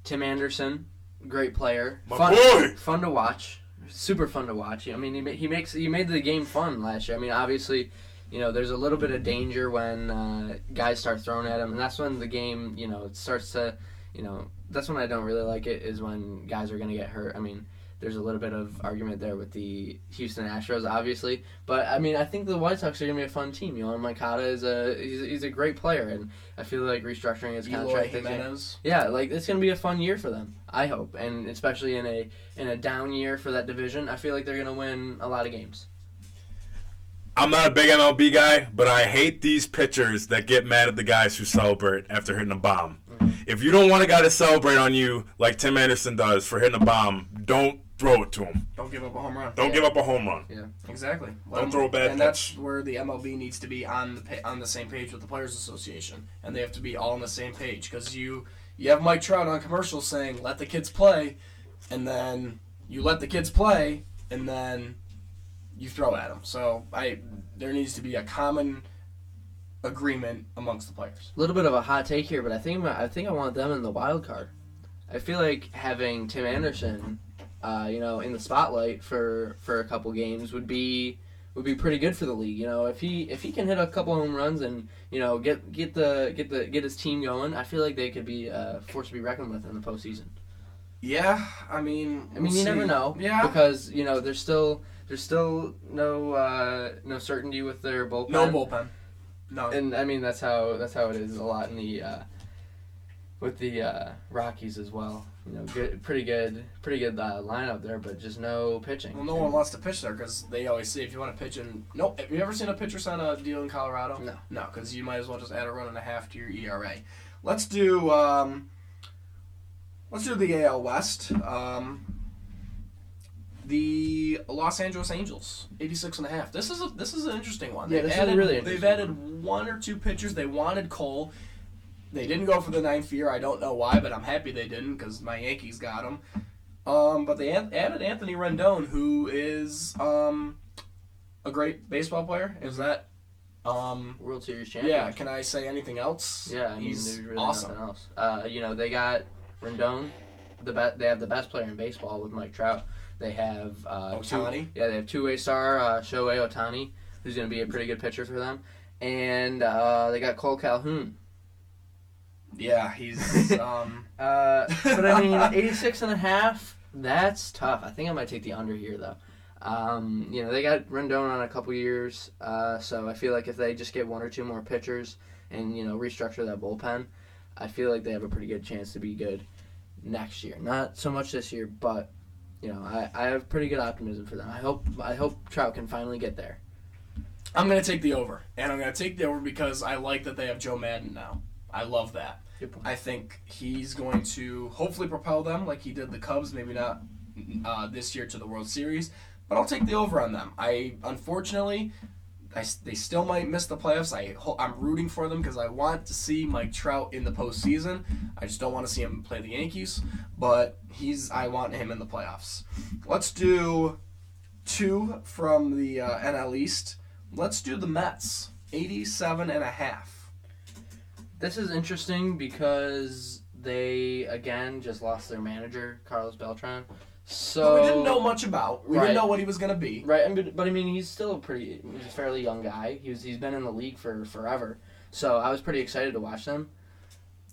Tim Anderson, great player, My fun, boy! fun to watch, super fun to watch. I mean, he, he makes he made the game fun last year. I mean, obviously, you know, there's a little bit of danger when uh, guys start throwing at him, and that's when the game, you know, it starts to, you know, that's when I don't really like it is when guys are gonna get hurt. I mean. There's a little bit of argument there with the Houston Astros, obviously, but I mean, I think the White Sox are gonna be a fun team. You know, Mikata is a he's, he's a great player, and I feel like restructuring his contract. this year- Jimenez. Yeah, like it's gonna be a fun year for them. I hope, and especially in a in a down year for that division, I feel like they're gonna win a lot of games. I'm not a big MLB guy, but I hate these pitchers that get mad at the guys who celebrate after hitting a bomb. If you don't want a guy to celebrate on you like Tim Anderson does for hitting a bomb, don't throw it to him. Don't give up a home run. Don't Yeah. give up a home run. Yeah, exactly. Don't throw a bad And pitch. that's where the MLB needs to be on the on the same page with the Players Association, and they have to be all on the same page because you you have Mike Trout on commercials saying "Let the kids play," and then you let the kids play, and then you throw at them. So I there needs to be a common agreement amongst the players. A little bit of a hot take here, but I think I think I want them in the wild card. I feel like having Tim Anderson, uh, you know, in the spotlight for for a couple games would be would be pretty good for the league. You know, if he if he can hit a couple home runs and you know get get the get the get his team going, I feel like they could be a force to be reckoned with in the postseason. Yeah, I mean, I mean, you never know. Yeah, Because you know, there's still there's still no uh, no certainty with their bullpen. no bullpen. No. And I mean, that's how that's how it is a lot in the uh, with the uh, Rockies as well. You know, good, pretty good, pretty good uh, lineup there, but just no pitching. Well, no one wants to pitch there because they always say if you want to pitch in. No, have you ever seen a pitcher sign a deal in Colorado? No. No, because you might as well just add a run and a half to your ERA. Let's do. Um, let's do the AL West. Um, the Los Angeles Angels, 86 and a half. This is a, this is an interesting one. Yeah, They've this is added, really They've added one or two pitchers. They wanted Cole. They didn't go for the ninth year. I don't know why, but I'm happy they didn't because my Yankees got him. Um, but they ad- added Anthony Rendon, who is um, a great baseball player. Is that? Um, World Series champion. yeah. Can I say anything else? Yeah, I mean, he's really awesome. else. Uh, you know, they got Rendon, the be- they have the best player in baseball with Mike Trout. They have uh, Two, yeah, they have two-way star uh, Shohei Ohtani, who's going to be a pretty good pitcher for them, and uh, they got Kole Calhoun. Yeah, he's. Um, Uh, but I mean, 86 and a half, that's tough. I think I might take the under here, though. Um, you know, they got Rendon on a couple years, uh, so I feel like if they just get one or two more pitchers and, you know, restructure that bullpen, I feel like they have a pretty good chance to be good next year. Not so much this year, but, you know, I, I have pretty good optimism for them. I hope I hope Trout can finally get there. I'm gonna take the over, and I'm gonna take the over because I like that they have Joe Maddon now. I love that. I think he's going to hopefully propel them like he did the Cubs, maybe not uh, this year to the World Series, but I'll take the over on them. I unfortunately, I, they still might miss the playoffs. I I'm rooting for them because I want to see Mike Trout in the postseason. I just don't want to see him play the Yankees, but he's I want him in the playoffs. Let's do two from the uh, NL East. Let's do the Mets, 87 and a half. This is interesting because they, again, just lost their manager, Carlos Beltran. So Who we didn't know much about. We Right. didn't know what he was going to be. Right, and but, but I mean, he's still a pretty, he's a fairly young guy. He was, he's been in the league for forever, so I was pretty excited to watch them.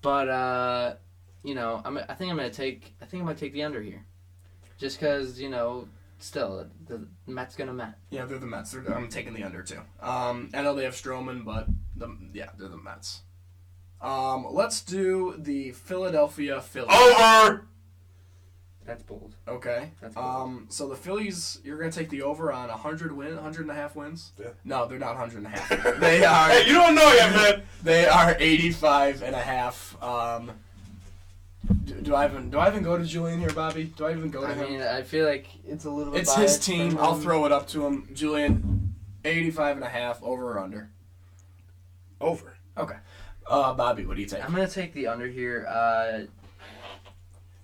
But uh, you know, I'm, I think I'm gonna take, I think I'm gonna take the under here, just because you know, still the Mets gonna Met. Yeah, they're the Mets. They're, I'm taking the under too. Um, I know they have Stroman, but the yeah, they're the Mets. Um, let's do the Philadelphia Phillies. Over. That's bold. Okay. That's bold. Um, so the Phillies, you're gonna take the over on 100 win, 100 and a half wins. Yeah. No, they're not 100 and a half. they are. Hey, you don't know yet, man. They are 85 and a half. Um, Do, do I even do I even go to Julian here, Bobby? Do I even go to I him? mean, I feel like it's a little bit. it's his team. I'll throw it up to him. Julian, 85 and a half, over or under? Over. Okay. Uh, Bobby, what do you take? I'm gonna take the under here. Uh,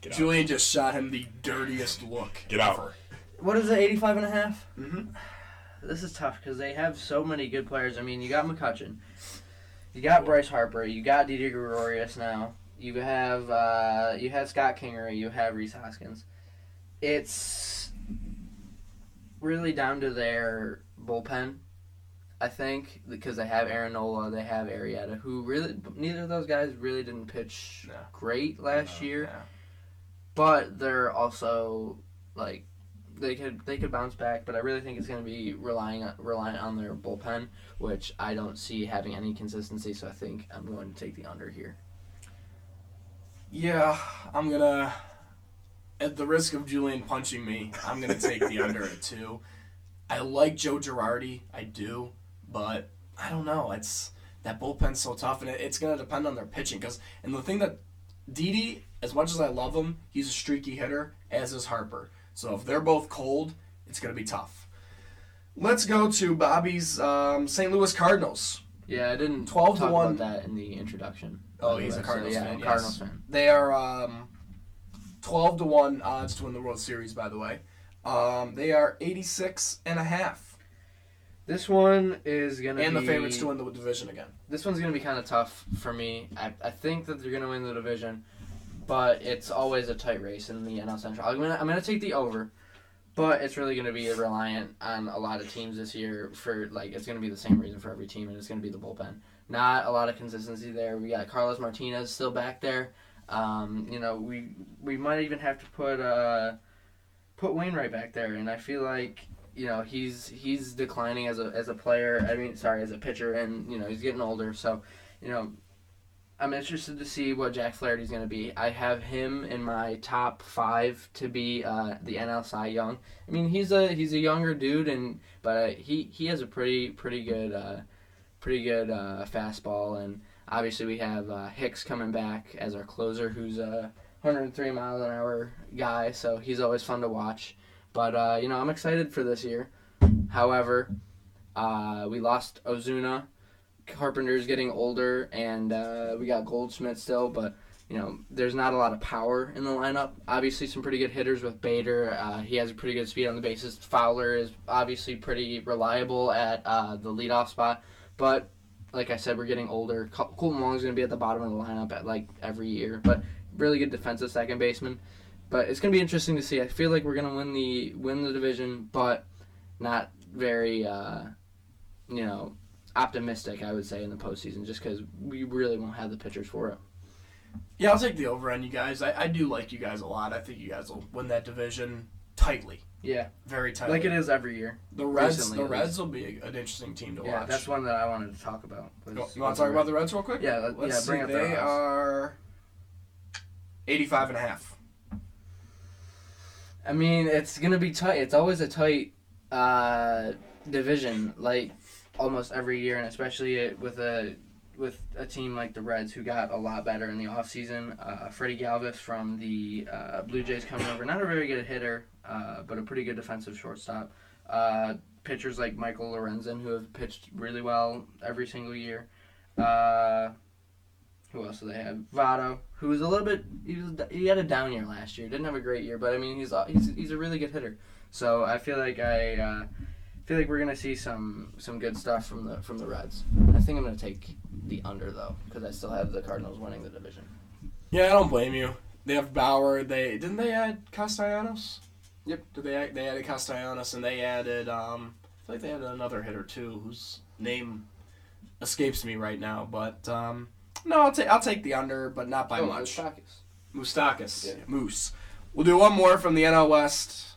Get out. Julian just shot him the dirtiest look. Get out. ever. what is it? 85 and a half. Mhm. This is tough because they have so many good players. I mean, you got McCutchen, you got Bryce Harper, you got Didi Gregorius now. You have uh, you have Scott Kingery, you have Rhys Hoskins. It's really down to their bullpen, I think, because they have Aaron Nola, they have Arrieta, who really neither of those guys really didn't pitch No. great last No, year yeah. But they're also like they could they could bounce back, but I really think it's going to be relying on, on their bullpen, which I don't see having any consistency. So I think I'm going to take the under here. Yeah, I'm gonna. At the risk of Julian punching me, I'm gonna take the under at two. I like Joe Girardi, I do, but I don't know. It's that bullpen's so tough, and it, it's gonna depend on their pitching. Cause and the thing that Didi, as much as I love him, he's a streaky hitter, as is Harper. So if they're both cold, it's gonna be tough. Let's go to Bobby's um, St. Louis Cardinals. Yeah, I didn't 12 to 1. about that in the introduction. Oh, he's a way, so Cardinals yeah, fan. Yes. Cardinals fan. They are um, twelve to one odds to win the World Series. By the way, um, they are 86 and a half, This one is gonna be and the favorites to win the division again. This one's gonna be kind of tough for me. I, I think that they're gonna win the division, but it's always a tight race in the NL Central. I'm gonna I'm gonna take the over, but it's really gonna be reliant on a lot of teams this year. For like, it's gonna be the same reason for every team, and it's gonna be the bullpen. Not a lot of consistency there. We got Carlos Martinez still back there. Um, you know, we we might even have to put uh put Wainwright back there, and I feel like you know he's he's declining as a as a player. I mean, sorry, as a pitcher, and you know he's getting older. So, you know, I'm interested to see what Jack Flaherty's going to be. I have him in my top five to be uh, the NL Cy Young. I mean, he's a he's a younger dude, and but he he has a pretty pretty good uh, pretty good uh, fastball, and obviously we have uh, Hicks coming back as our closer, who's a 103 mile an hour guy, so he's always fun to watch. But uh, you know, I'm excited for this year. However, uh, we lost Ozuna. Carpenter's getting older, and uh, we got Goldschmidt still, but you know, there's not a lot of power in the lineup. Obviously, some pretty good hitters with Bader. Uh, he has a pretty good speed on the bases. Fowler is obviously pretty reliable at uh, the leadoff spot, but like I said, we're getting older. Col- Kolten Wong's going to be at the bottom of the lineup at like every year, but really good defensive second baseman. But it's going to be interesting to see. I feel like we're going to win the win the division, but not very, uh, you know, optimistic. I would say in the postseason, just because we really won't have the pitchers for it. Yeah, I'll take the over on you guys. I, I do like you guys a lot. I think you guys will win that division tightly, Yeah, very tightly. like it is every year. The Reds, recently, the Reds will be a, an interesting team to Yeah, watch. that's one that I wanted to talk about. was- You, want to talk the about the Reds real quick? Yeah, let- Let's yeah, bring see. up They are 85 and a half. I mean, it's gonna be tight. It's always a tight uh, division, like almost every year, and especially with a with a team like the Reds, who got a lot better in the offseason. Uh, Freddy Galvis from the uh, Blue Jays coming over, not a very good hitter, uh, but a pretty good defensive shortstop. Uh, pitchers like Michael Lorenzen, who have pitched really well every single year. Uh, who else do they have? Votto, who was a little bit he was he had a down year last year. Didn't have a great year, but I mean he's he's he's a really good hitter. So I feel like I uh, feel like we're gonna see some some good stuff from the from the Reds. I think I'm gonna take the under though because I still have the Cardinals winning the division. Yeah, I don't blame you. They have Bauer. They didn't they add Castellanos? Yep. Did they they added Castellanos and they added um I feel like they added another hitter too whose name escapes me right now. But um no, I'll take I'll take the under, but not by Oh, much. Moustakas. Moustakis. Yeah. Moose. We'll do one more from the NL West.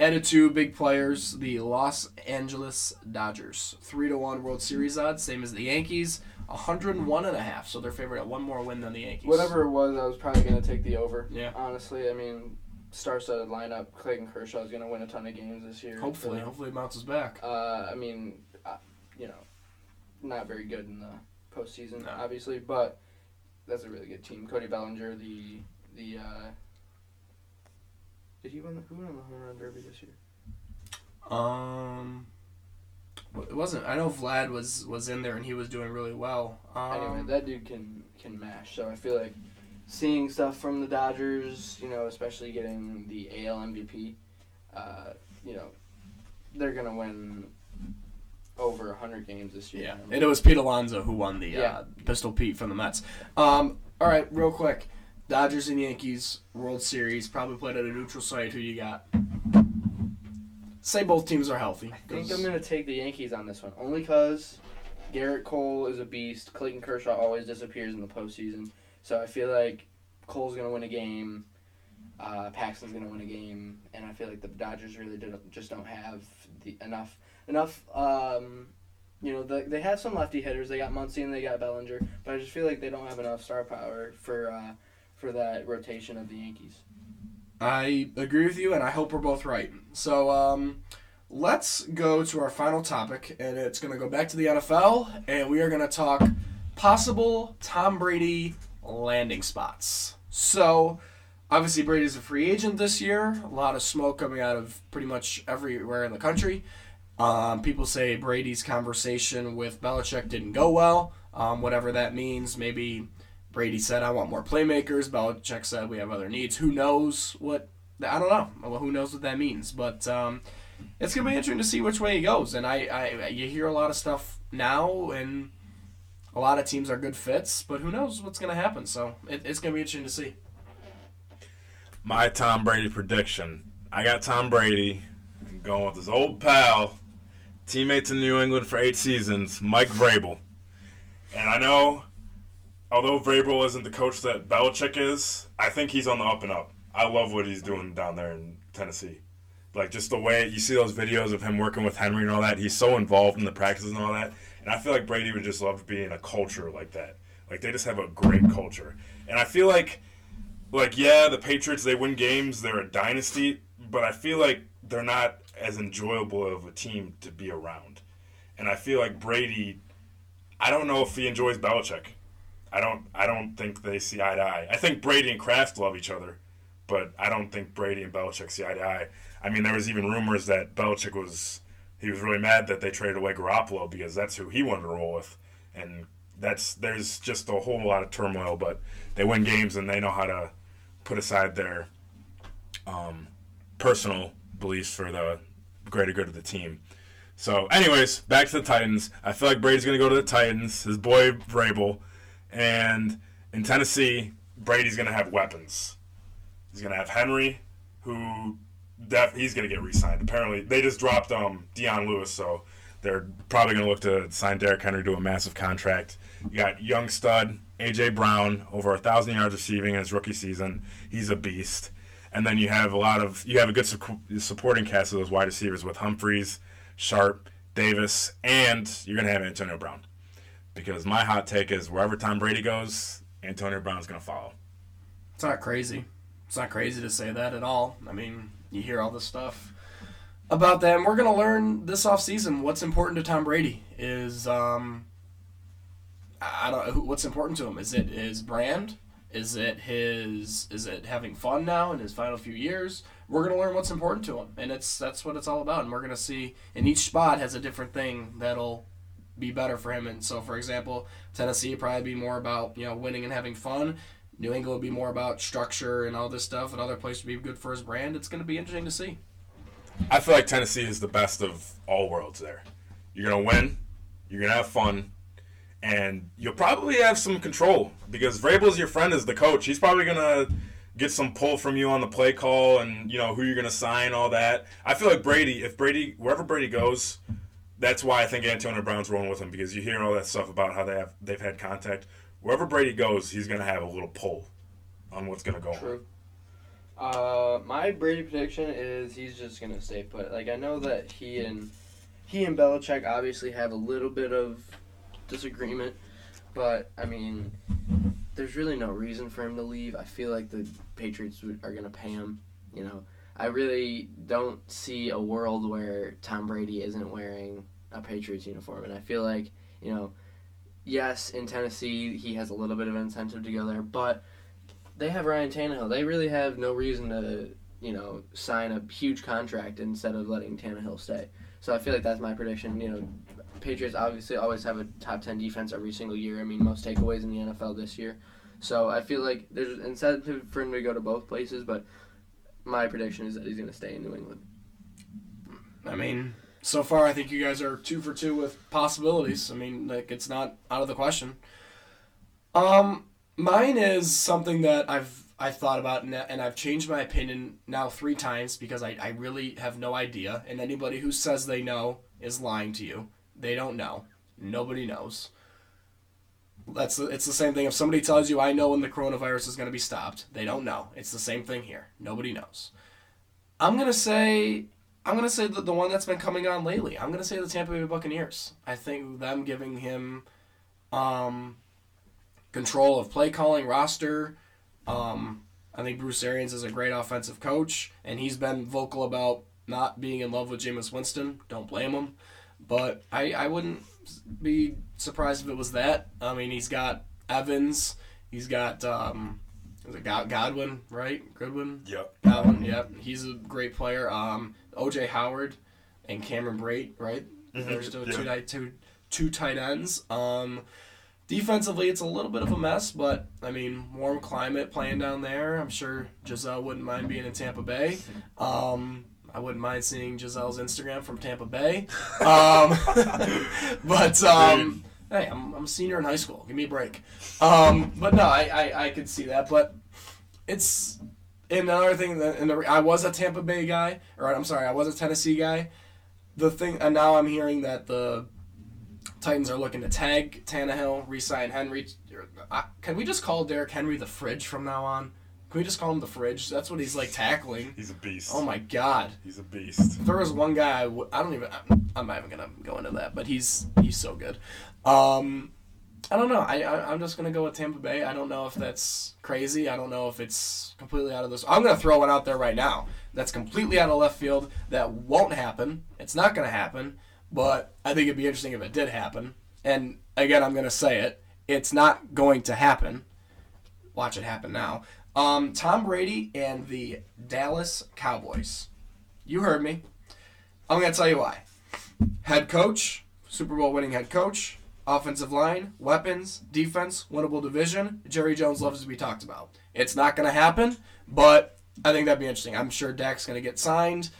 Added two big players, the Los Angeles Dodgers. Three to one World Series odds, same as the Yankees. 101 and a half, so they're favored at one more win than the Yankees. Whatever it was, I was probably gonna take the over. Yeah. Honestly, I mean, star-studded lineup. Clayton Kershaw is gonna win a ton of games this year. Hopefully, So, hopefully it bounces back. Uh, I mean, uh, you know, not very good in the postseason, No. obviously, but that's a really good team. Cody Bellinger, the the. Uh, did he win? The, who won the home run derby this year? Um, it wasn't. I know Vlad was was in there and he was doing really well. Um, anyway, that dude can can mash. So I feel like seeing stuff from the Dodgers, you know, especially getting the AL MVP, uh, you know, they're gonna win over hundred games this year. Yeah, and it was Pete Alonso who won the Yeah. uh, Pistol Pete from the Mets. Um, all right, real quick, Dodgers and Yankees World Series probably played at a neutral site. Who you got? Say both teams are healthy. I think I'm gonna take the Yankees on this one, only because Gerrit Cole is a beast. Clayton Kershaw always disappears in the postseason, so I feel like Cole's gonna win a game. Uh, Paxton's gonna win a game, and I feel like the Dodgers really did, just don't have the enough enough. Um, you know, the, they have some lefty hitters. They got Muncy and they got Bellinger, but I just feel like they don't have enough star power for uh, for that rotation of the Yankees. I agree with you, and I hope we're both right. So, um, let's go to our final topic, and it's going to go back to the NFL, and we are going to talk possible Tom Brady landing spots. So, obviously, Brady's a free agent this year. A lot of smoke coming out of pretty much everywhere in the country. Um, people say Brady's conversation with Belichick didn't go well, um, whatever that means. Maybe Brady said, I want more playmakers. Belichick said, we have other needs. Who knows what? I don't know. Well, who knows what that means? But um, it's going to be interesting to see which way he goes. And I, I, you hear a lot of stuff now, and a lot of teams are good fits, but who knows what's going to happen? So it, it's going to be interesting to see. My Tom Brady prediction. I got Tom Brady going with his old pal, teammates in New England for eight seasons, Mike Vrabel. And I know, although Vrabel isn't the coach that Belichick is, I think he's on the up and up. I love what he's doing down there in Tennessee. Like just the way you see those videos of him working with Henry and all that. He's so involved in the practices and all that. And I feel like Brady would just love being a culture like that. Like they just have a great culture. And I feel like like yeah, the Patriots they win games, they're a dynasty, but I feel like they're not as enjoyable of a team to be around. And I feel like Brady I don't know if he enjoys Belichick. I don't I don't think they see eye to eye. I think Brady and Kraft love each other, but I don't think Brady and Belichick see eye to eye. I mean, there was even rumors that Belichick was he was really mad that they traded away Garoppolo because that's who he wanted to roll with, and that's there's just a whole lot of turmoil. But they win games and they know how to put aside their um, personal beliefs for the greater good of the team. So, anyways, back to the Titans. I feel like Brady's going to go to the Titans. His boy Vrabel, and in Tennessee, Brady's going to have weapons. He's going to have Henry, who def- he's going to get re-signed. Apparently, they just dropped um Dion Lewis, so they're probably going to look to sign Derrick Henry to a massive contract. You got young stud AJ Brown, over a thousand yards receiving in his rookie season. He's a beast. And then you have a lot of you have a good su- supporting cast of those wide receivers with Humphries, Sharpe, Davis, and you're going to have Antonio Brown. Because my hot take is wherever Tom Brady goes, Antonio Brown's going to follow. It's not crazy. It's not crazy to say that at all. I mean, you hear all this stuff about that, and we're going to learn this offseason what's important to Tom Brady. Is, um, I don't know, what's important to him? Is it his brand? Is it his, is it having fun now in his final few years? We're going to learn what's important to him, and it's that's what it's all about. And we're going to see, and each spot has a different thing that'll be better for him. And so, for example, Tennessee probably be more about you know winning and having fun. New England would be more about structure and all this stuff. Another place would be good for his brand. It's going to be interesting to see. I feel like Tennessee is the best of all worlds there. You're going to win, you're going to have fun, and you'll probably have some control because Vrabel's your friend as the coach. He's probably going to get some pull from you on the play call and, you know, who you're going to sign, all that. I feel like Brady, if Brady, wherever Brady goes, that's why I think Antonio Brown's rolling with him because you hear all that stuff about how they have they've had contact. Wherever Brady goes, he's going to have a little pull on what's going to go on. True. Uh, my Brady prediction is he's just gonna stay put. Like I know that he and he and Belichick obviously have a little bit of disagreement, but I mean, there's really no reason for him to leave. I feel like the Patriots are gonna pay him. You know, I really don't see a world where Tom Brady isn't wearing a Patriots uniform, and I feel like you know, yes, in Tennessee he has a little bit of incentive to go there, but they have Ryan Tannehill. They really have no reason to, you know, sign a huge contract instead of letting Tannehill stay. So I feel like that's my prediction. You know, Patriots obviously always have a top ten defense every single year. I mean, most takeaways in the NFL this year. So I feel like there's incentive for him to go to both places, but my prediction is that he's going to stay in New England. I mean, so far I think you guys are two for two with possibilities. I mean, like it's not out of the question. Um, mine is something that I've I thought about and, and I've changed my opinion now three times because I, I really have no idea. And anybody who says they know is lying to you. They don't know. Nobody knows. That's it's the same thing. If somebody tells you I know when the coronavirus is going to be stopped, they don't know. It's the same thing here. Nobody knows. I'm gonna say I'm gonna say the, the one that's been coming on lately. I'm gonna say the Tampa Bay Buccaneers. I think them giving him um, control of play calling, roster. Um, I think Bruce Arians is a great offensive coach, and he's been vocal about not being in love with Jameis Winston. Don't blame him, but I I wouldn't be surprised if it was that. I mean, he's got Evans, he's got um, is it God- Godwin, right? Goodwin. Yep. Godwin, yep. He's a great player. Um, OJ Howard and Cameron Brate, right? There's still yeah. two, tight- two, two tight ends. Um, defensively, it's a little bit of a mess, but I mean, warm climate playing down there. I'm sure Gisele wouldn't mind being in Tampa Bay. Um, I wouldn't mind seeing Gisele's Instagram from Tampa Bay. Um, but um, hey, I'm, I'm a senior in high school. Give me a break. Um, but no, I, I, I could see that. But it's another thing that and the, I was a Tampa Bay guy, or I'm sorry, I was a Tennessee guy. The thing, and now I'm hearing that the Titans are looking to tag Tannehill, re-sign Henry. Uh, Can we just call Derrick Henry the fridge from now on? Can we just call him the fridge? That's what he's like tackling. He's a beast. Oh my god! He's a beast. If there was one guy, I, w- I don't even. I'm, I'm not even gonna go into that, but he's he's so good. Um, I don't know. I, I I'm just gonna go with Tampa Bay. I don't know if that's crazy. I don't know if it's completely out of this. I'm gonna throw one out there right now. That's completely out of left field. That won't happen. It's not gonna happen. But I think it'd be interesting if it did happen. And again, I'm gonna say it. It's not going to happen. Watch it happen now. Um, Tom Brady and the Dallas Cowboys. You heard me. I'm going to tell you why. Head coach, Super Bowl winning head coach, offensive line, weapons, defense, winnable division. Jerry Jones loves to be talked about. It's not going to happen, but I think that'd be interesting. I'm sure Dak's going to get signed.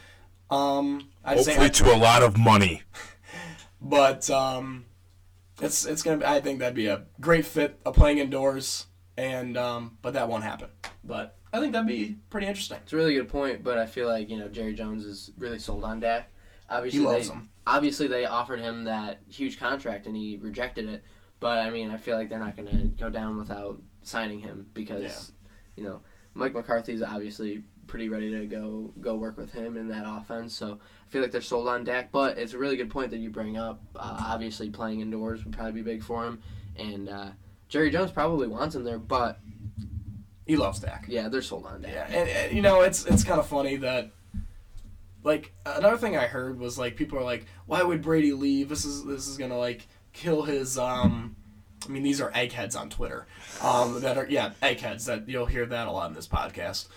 Um, I'd say, Hopefully to a lot of money. but um, it's it's gonna. Be, I think that'd be a great fit. A playing indoors, and um, but that won't happen. But I think that'd be pretty interesting. It's a really good point, but I feel like you know Jerry Jones is really sold on Dak. Obviously, He loves they, him. Obviously, they offered him that huge contract and he rejected it. But I mean, I feel like they're not going to go down without signing him because, you know, Mike McCarthy's obviously pretty ready to go go work with him in that offense. So I feel like they're sold on Dak. But it's a really good point that you bring up. Uh, obviously, playing indoors would probably be big for him, and uh, Jerry Jones probably wants him there. But He loves Dak. yeah, they're sold on Dak. Yeah, and, and you know it's it's kind of funny that like another thing I heard was like people are like, why would Brady leave? This is this is gonna like kill his um. I mean, these are eggheads on Twitter, um, that are yeah eggheads that you'll hear that a lot in this podcast.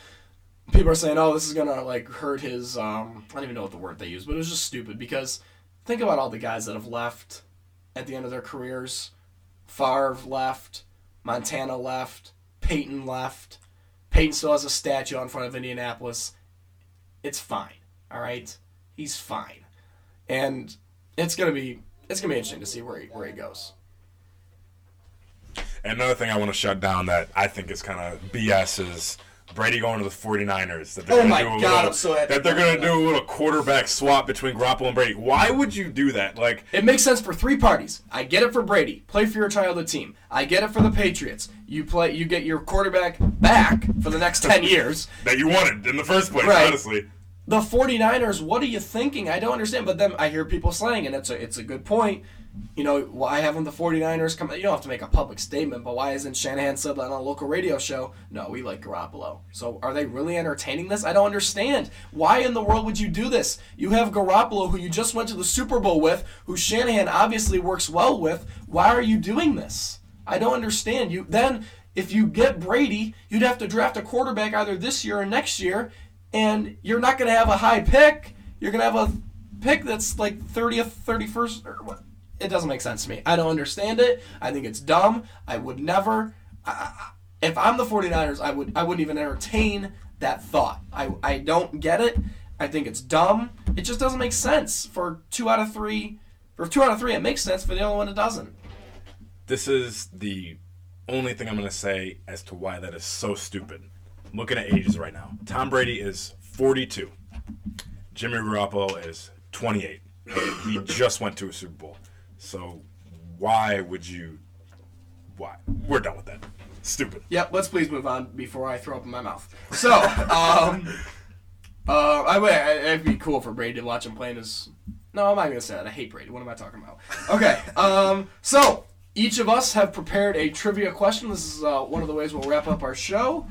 People are saying, oh, this is gonna like hurt his um. I don't even know what the word they use, but it was just stupid because think about all the guys that have left at the end of their careers. Favre left, Montana left, Peyton left. Peyton still has a statue in front of Indianapolis. It's fine. All right, he's fine, and it's gonna be it's gonna be interesting to see where he where he goes. And another thing I want to shut down that I think is kind of BS is Brady going to the 49ers. That they're Oh gonna my do a God, little, I'm so happy That they're going to do a little quarterback swap between Garoppolo and Brady. Why would you do that? Like, It makes sense for three parties. I get it for Brady, play for your childhood team. I get it for the Patriots. You play, you get your quarterback back for the next ten years. that you wanted in the first place, Right. honestly. the 49ers, what are you thinking? I don't understand. But then I hear people slaying, and it's a, it's a good point. You know, why haven't the 49ers come? You don't have to make a public statement, but why isn't Shanahan said that on a local radio show? No, we like Garoppolo. So are they really entertaining this? I don't understand. Why in the world would you do this? You have Garoppolo, who you just went to the Super Bowl with, who Shanahan obviously works well with. Why are you doing this? I don't understand. You then if you get Brady, you'd have to draft a quarterback either this year or next year, and you're not going to have a high pick. You're going to have a pick that's like 30th, 31st. Or what? It doesn't make sense to me. I don't understand it. I think it's dumb. I would never. I, if I'm the 49ers, I would I wouldn't even entertain that thought. I, I don't get it. I think it's dumb. It just doesn't make sense for two out of three. For two out of three, it makes sense. For the other one, it doesn't. This is the only thing I'm going to say as to why that is so stupid. I'm looking at ages right now. Tom Brady is 42. Jimmy Garoppolo is 28. He just went to a Super Bowl. So why would you? Why? We're done with that. Stupid. Yep, let's please move on before I throw up in my mouth. So, um, uh, I would, it'd be cool for Brady to watch him playing his. No, I'm not gonna say that. I hate Brady. What am I talking about? Okay, um, so each of us have prepared a trivia question. This is uh, one of the ways we'll wrap up our show.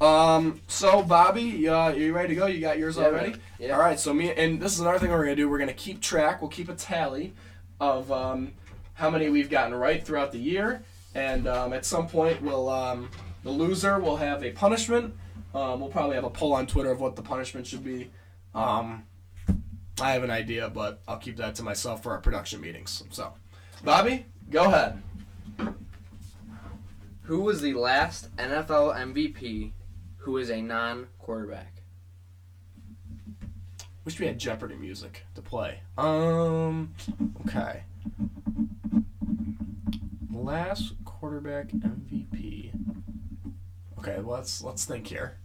Um, so Bobby, uh, you ready to go? You got yours Yeah, already? Yeah. All right. So me and this is another thing we're gonna do. We're gonna keep track. We'll keep a tally of um, how many we've gotten right throughout the year, and um, at some point we'll um, the loser will have a punishment. Um, we'll probably have a poll on Twitter of what the punishment should be. Um, I have an idea, but I'll keep that to myself for our production meetings. So, Bobby, go ahead. Who was the last NFL MVP who is a non-quarterback? Wish we had Jeopardy music to play. Um. Okay. Last quarterback MVP. Okay, let's let's think here.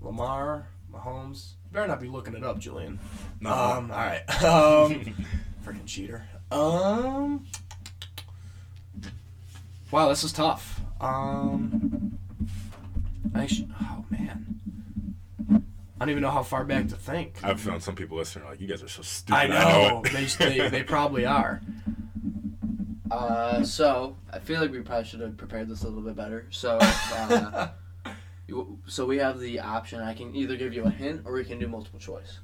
Lamar, Mahomes. You better not be looking it up, Julian. No. Um. All right. Um. Freaking cheater. Um. Wow, this is tough. Um. I should, oh man. I don't even know how far back to think. I've found some people listening are like, you guys are so stupid. I know. it. they, they, they probably are. Uh, so I feel like we probably should have prepared this a little bit better. So, uh, you- so we have the option. I can either give you a hint or we can do multiple choice.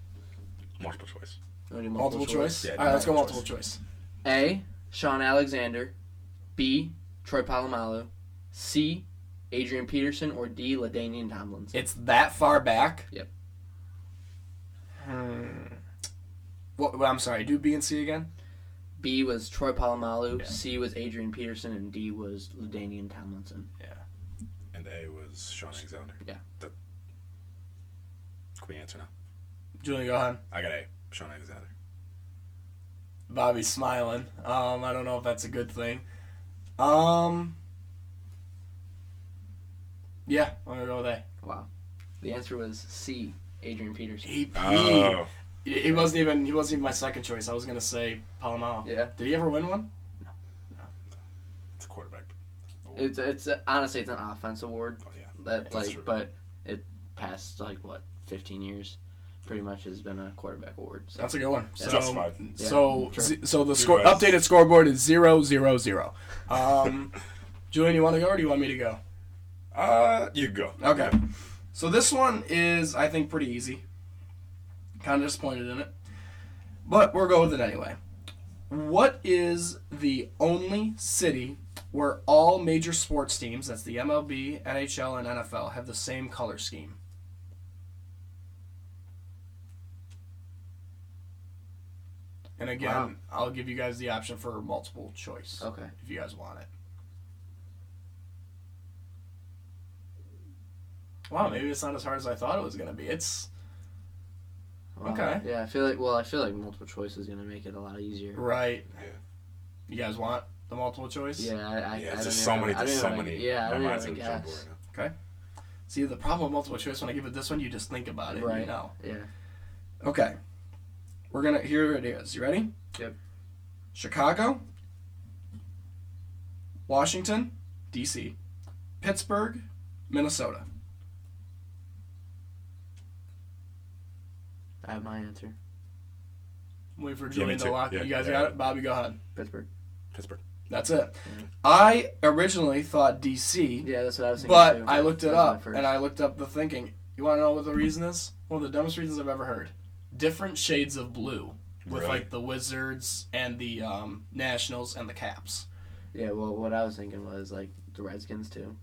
Multiple choice. You do Multiple choice? Yeah, All right, let's go multiple multiple choice. A. Shaun Alexander. B. Troy Polamalu. C. Adrian Peterson or D. Ladainian Tomlinson. It's that far back? Yep. Hmm. What, what, I'm sorry, do B and C again? B was Troy Polamalu. Yeah. C was Adrian Peterson, and D was Ladainian Tomlinson. Yeah. And A was Shaun Alexander. Yeah. That, can we answer now? Julian, go ahead. I got A. Shaun Alexander. Bobby's smiling. Um, I don't know if that's a good thing. Um. Yeah, I'm gonna go with A. Wow. The answer was C. Adrian Peterson. He, Oh. he, he wasn't even he wasn't even my second choice. I was gonna say Palomalo. Yeah. Did he ever win one? No. It's a quarterback. It's it's honestly it's an offense award Oh, yeah. that That's like true. but it passed like what 15 years pretty much has been a quarterback award. So That's a good one. Yeah. So, Justified. so, Sure. z- so the score updated scoreboard is zero zero zero. Um, Julian, you want to go or do you want me to go? Uh, you go. Okay. So this one is, I think, pretty easy. Kind of disappointed in it, but we'll go with it anyway. What is the only city where all major sports teams, that's the MLB, NHL, and NFL, have the same color scheme? And again, Wow. I'll give you guys the option for multiple choice Okay. if you guys want it. Wow, maybe it's not as hard as I thought it was gonna be. It's Wow. Okay. Yeah, I feel like well, I feel like multiple choice is gonna make it a lot easier. right. Yeah. You guys want the multiple choice? Yeah, I, I, Yeah, I it's don't just so many. I There's so many. Yeah, I don't mind's even in jumble guess. right now. See, the problem with multiple choice when I give it this one, you just think about it. You Right. know. Yeah. Okay. We're gonna. Here it is. You ready? Yep. Chicago. Washington, D.C., Pittsburgh, Minnesota. I have my answer. Wait for Yeah, Julian to too. lock. Yeah, you guys yeah. got it. Bobby, go ahead. Pittsburgh. Pittsburgh. That's it. I originally thought D.C. Yeah, that's what I was thinking. But too. I looked it That was my up, and I looked up the thinking. You want to know what the reason is? One of the dumbest reasons I've ever heard. Different shades of blue, with Really? like the Wizards and the um, Nationals and the Caps. Yeah, well, what I was thinking was like the Redskins too.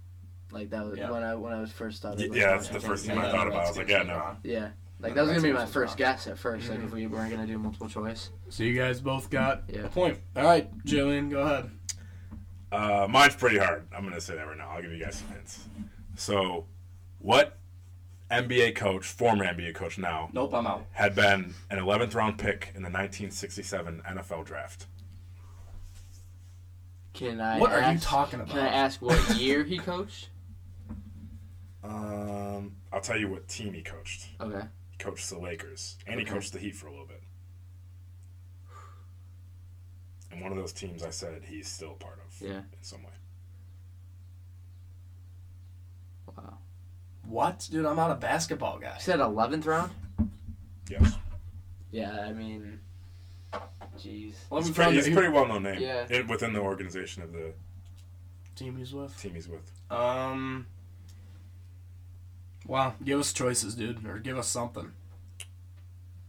Like that was Yeah. when I when I was first started. Yeah, that's the first team I thought about. I was like, yeah, no. Yeah, like that was gonna be my first wrong. guess at 1st Like if we weren't gonna do multiple choice. So you guys both got Yeah. a point. All right, Jillian, go ahead. Uh, mine's pretty hard. I'm gonna say that right now. I'll give you guys some hints. So, what NBA coach, former NBA coach now, Nope, I'm out. had been an 11th round pick in the 1967 NFL draft? Can I? What are you ask- talking Can I about? ask what year he coached? Um, I'll tell you what team he coached. Okay. He coached the Lakers, and he coached the Heat for a little bit. And one of those teams I said he's still a part of Yeah. in some way. Wow. What, dude? I'm not a basketball guy. You said eleventh round. Yes. Yeah, I mean, jeez. Let He's pretty, find he's a pretty well known name Yeah. in, within the organization of the team he's with. team he's with. Um. Wow, give us choices, dude, or give us something.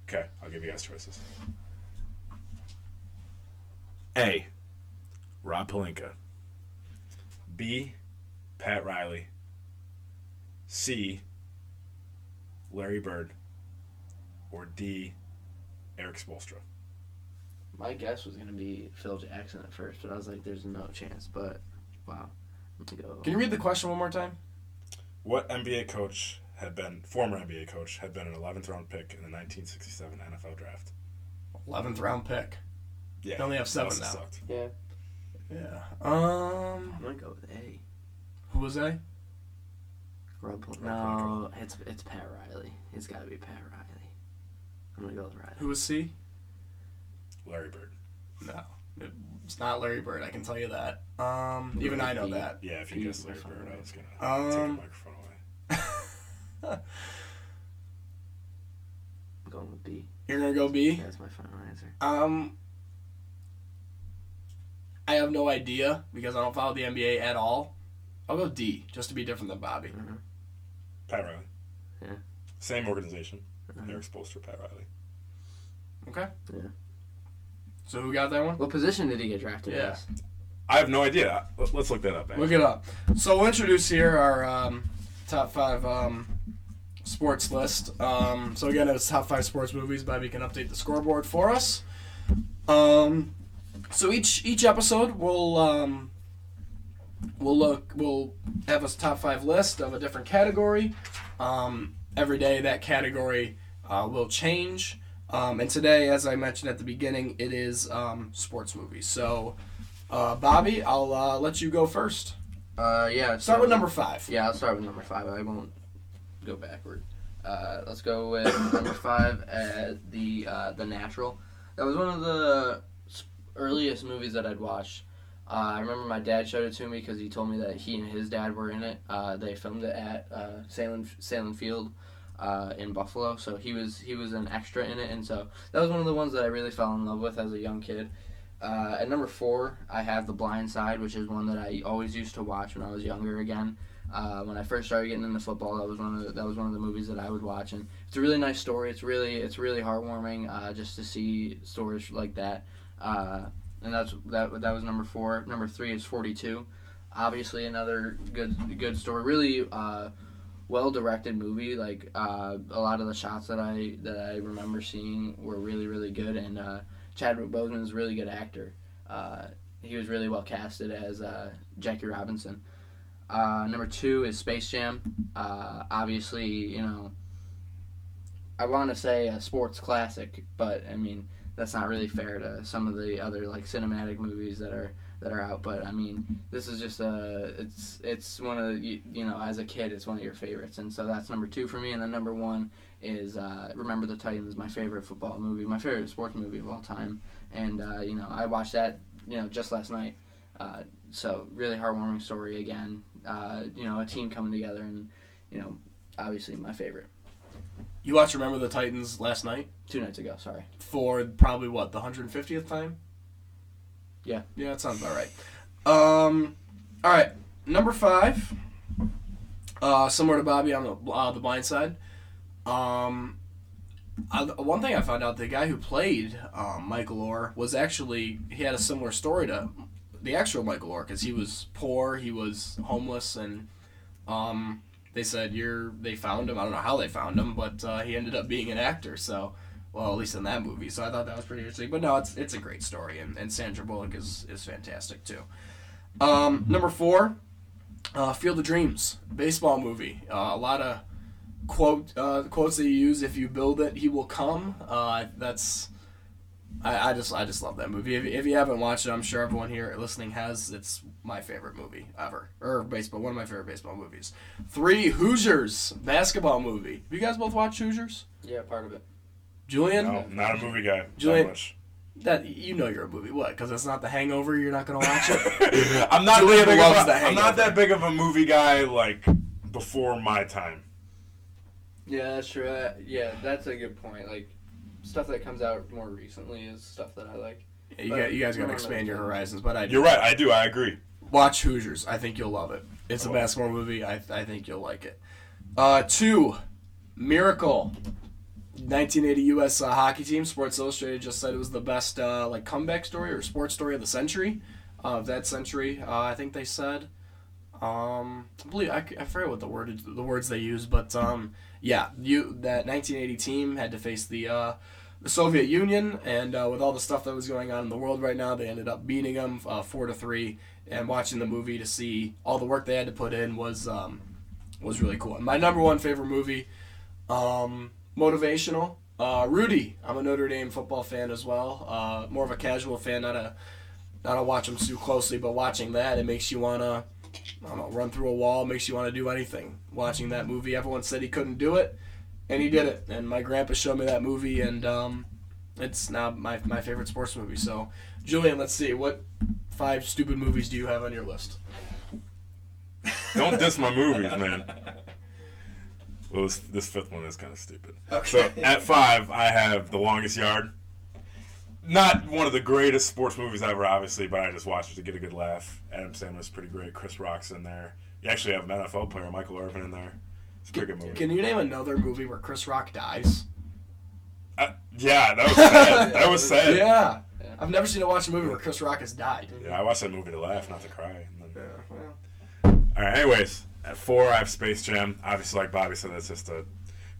Okay, I'll give you guys choices. A. Rob Pelinka. B. Pat Riley. C. Larry Bird. Or D. Erik Spoelstra. My guess was gonna be Phil Jackson at first, but I was like, "There's no chance." But wow, let me go. Can you read the question one more time? What NBA coach had been former NBA coach had been an 11th round pick in the 1967 NFL draft? Eleventh round pick. Yeah, They only have seven now. sucked. Yeah, Yeah. Um. I'm gonna go with A. Who was A? Rob Pol- no, it's it's Pat Riley. It's got to be Pat Riley. I'm gonna go with Riley. Who was C? Larry Bird. No, it's not Larry Bird. I can tell you that. Um. Even I know that. Yeah, if you He guessed Larry Bird, I was gonna take the Um. microphone away. I'm going with B. You're gonna go B. That's my final answer. Um, I have no idea because I don't follow the NBA at all. I'll go D just to be different than Bobby. Mhm. Pat Riley. Yeah. Same organization. Mhm. Erik Spoelstra, Pat Riley. Okay. Yeah. So who got that one? What position did he get drafted Yeah. as? I have no idea. Let- Let's look that up. Look it up. So we'll introduce here our um, top five um, sports list. Um, so again, it's top five sports movies. Bobby can update the scoreboard for us. Um, so each each episode we'll um, we'll look we'll have a top five list of a different category. Um, every day that category uh, will change. Um, and today, as I mentioned at the beginning, it is um, sports movies. So, uh, Bobby, I'll uh, let you go first. Uh, yeah. Start with number five. Yeah, I'll start with number five. I won't go backward. Uh, let's go with number five, uh, the uh, the Natural. That was one of the earliest movies that I'd watched. Uh, I remember my dad showed it to me because he told me that he and his dad were in it. Uh, they filmed it at uh, Salem Salem Field uh, in Buffalo, so he was he was an extra in it, and so that was one of the ones that I really fell in love with as a young kid. Uh, at number four, I have The Blind Side, which is one that I always used to watch when I was younger. Again, uh, when I first started getting into football, that was one of the, that was one of the movies that I would watch, and it's a really nice story. It's really it's really heartwarming uh, just to see stories like that. Uh, and that's that that was number four. Number three is Forty Two. Obviously, another good good story. Really uh, well directed movie. Like uh, a lot of the shots that I that I remember seeing were really really good, and uh, Chadwick Boseman is a really good actor. Uh, he was really well casted as uh, Jackie Robinson. Uh, number two is Space Jam. Uh, obviously, you know, I want to say a sports classic, but I mean that's not really fair to some of the other like cinematic movies that are that are out. But I mean, this is just a it's it's one of the, you, you know as a kid it's one of your favorites, and so that's number two for me. And then number one is uh, Remember the Titans, my favorite football movie, my favorite sports movie of all time, and uh, you know I watched that you know just last night. Uh, so really heartwarming story again. Uh, you know, a team coming together, and you know, obviously my favorite. You watched Remember the Titans last night Two nights ago, sorry. for probably what the 150th time. Yeah. Yeah, that sounds about right. Um, all right, number five. Uh, similar to Bobby on the uh, the Blind Side. Um, I, one thing I found out: the guy who played um, Michael Oher was actually he had a similar story to the actual Michael Oher because he was poor, he was homeless, and um, they said you're. They found him. I don't know how they found him, but uh, he ended up being an actor. So, well, at least in that movie. So I thought that was pretty interesting. But no, it's it's a great story, and, and Sandra Bullock is is fantastic too. Um, number four, uh, Field of Dreams, baseball movie. Uh, a lot of quote uh, quotes that you use. If you build it, he will come. Uh, that's I, I just I just love that movie. If, if you haven't watched it, I'm sure everyone here listening has. It's my favorite movie ever, or baseball. One of my favorite baseball movies. Three Hoosiers basketball movie. Have you guys both watched Hoosiers? Yeah, part of it. Julian, No, not a movie guy. Julian- Not much. that you know you're a movie. What? Because it's not The Hangover. You're not gonna watch it. I'm not Julian that big loves of The a, I'm not that big of a movie guy like before my time. Yeah, that's true. Uh, yeah, that's a good point. Like stuff that comes out more recently is stuff that I like. you, got, you guys gotta expand your horizons. But I do. You're right. I do. I agree. Watch Hoosiers. I think you'll love it. It's a I will. basketball movie. I, I think you'll like it. Uh, two, Miracle. 1980 U.S. Uh, hockey team. Sports Illustrated just said it was the best uh, like comeback story or sports story of the century, uh, of that century. Uh, I think they said. Um, I believe I, I forget what the word the words they used, but um, yeah, you that 1980 team had to face the uh, the Soviet Union, and uh, with all the stuff that was going on in the world right now, they ended up beating them four to three. And watching the movie to see all the work they had to put in was um, was really cool. And my number one favorite movie, um, motivational. Uh, Rudy. I'm a Notre Dame football fan as well. Uh, more of a casual fan, not a not a watch them too closely, but watching that it makes you wanna I don't know run through a wall, makes you want to do anything. Watching that movie, everyone said he couldn't do it, and he did it. And my grandpa showed me that movie, and um, it's now my my favorite sports movie. So, Julian, let's see what five stupid movies do you have on your list? Don't diss my movies, man. Well, this, this fifth one is kind of stupid. So at five, I have The Longest Yard. Not one of the greatest sports movies ever, obviously, but I just watched it to get a good laugh. Adam Sandler's pretty great. Chris Rock's in there. You actually have an NFL player, Michael Irvin, in there. It's a pretty good movie. Can you name another movie where Chris Rock dies? Uh, yeah, that was sad. that was sad. Yeah. Yeah. Yeah. I've never seen a watch a movie where Chris Rock has died. Yeah, I watched that movie to laugh, not to cry. And then- well. All right. Anyways, at four, I have Space Jam. Obviously, like Bobby said, that's just a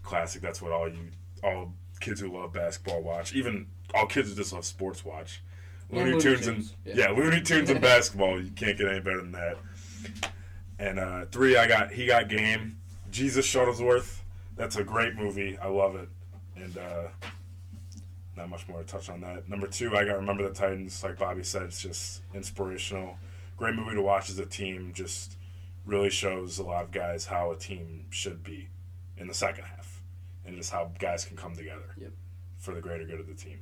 classic. That's what all you, all kids who love basketball watch. Even all kids who just love sports watch. Yeah, Looney Looney Tunes and yeah. yeah. Looney Tunes and basketball. You can't get any better than that. And uh, three, I got He Got Game. Jesus Shuttlesworth. That's a great movie. I love it. And uh, not much more to touch on that. Number two, I got Remember the Titans. Like Bobby said, it's just inspirational. Great movie to watch as a team. Just really shows a lot of guys how a team should be in the second half, and just how guys can come together Yep. for the greater good of the team.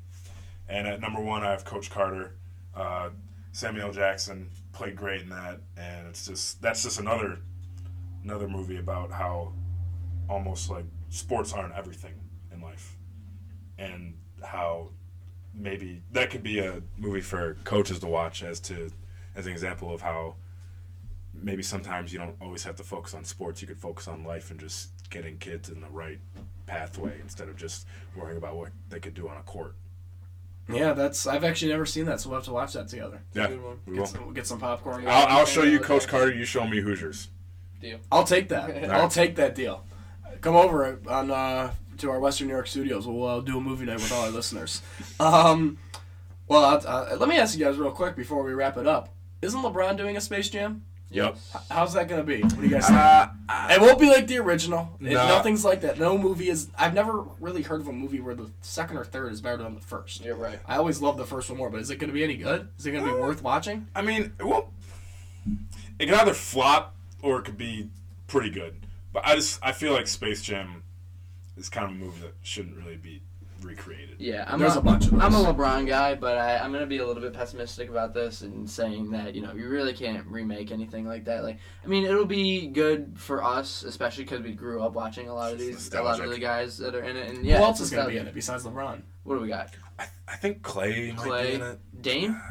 And at number one, I have Coach Carter. Uh, Samuel Jackson played great in that, and it's just that's just another another movie about how almost like sports aren't everything in life, and how maybe that could be a movie for coaches to watch as to as an example of how maybe sometimes you don't always have to focus on sports. You could focus on life and just getting kids in the right pathway instead of just worrying about what they could do on a court. Yeah, that's. I've actually never seen that, so we'll have to watch that together. Yeah, we Get will. some, get some popcorn. I'll, I'll show you Coach Jackson. Carter. You show me Hoosiers. Deal. I'll take that. I'll take that deal. Come over on uh, to our Western New York studios. We'll uh, do a movie night with all our listeners. Um, well, uh, uh, let me ask you guys real quick before we wrap it up. Isn't LeBron doing a Space Jam? Yep. How's that gonna be? What do you guys think? Uh, it won't be like the original. It- No. nothing's like that. No movie is. I've never really heard of a movie where the second or third is better than the first. You're right. I always love the first one more, but is it going to be any good? Is it going to be worth watching? I mean, it won't. It can either flop or it could be pretty good. But I just I feel like Space Jam is kind of a movie that shouldn't really be recreated. Yeah, I'm There's a, a bunch of those. I'm a LeBron guy, but I, I'm gonna be a little bit pessimistic about this and saying that you know you really can't remake anything like that. Like, I mean, it'll be good for us, especially because we grew up watching a lot of these, a lot of the guys that are in it. And yeah, Who else is going to be in it besides LeBron? What do we got? I, I think Clay, might be Clay, in it. Dame,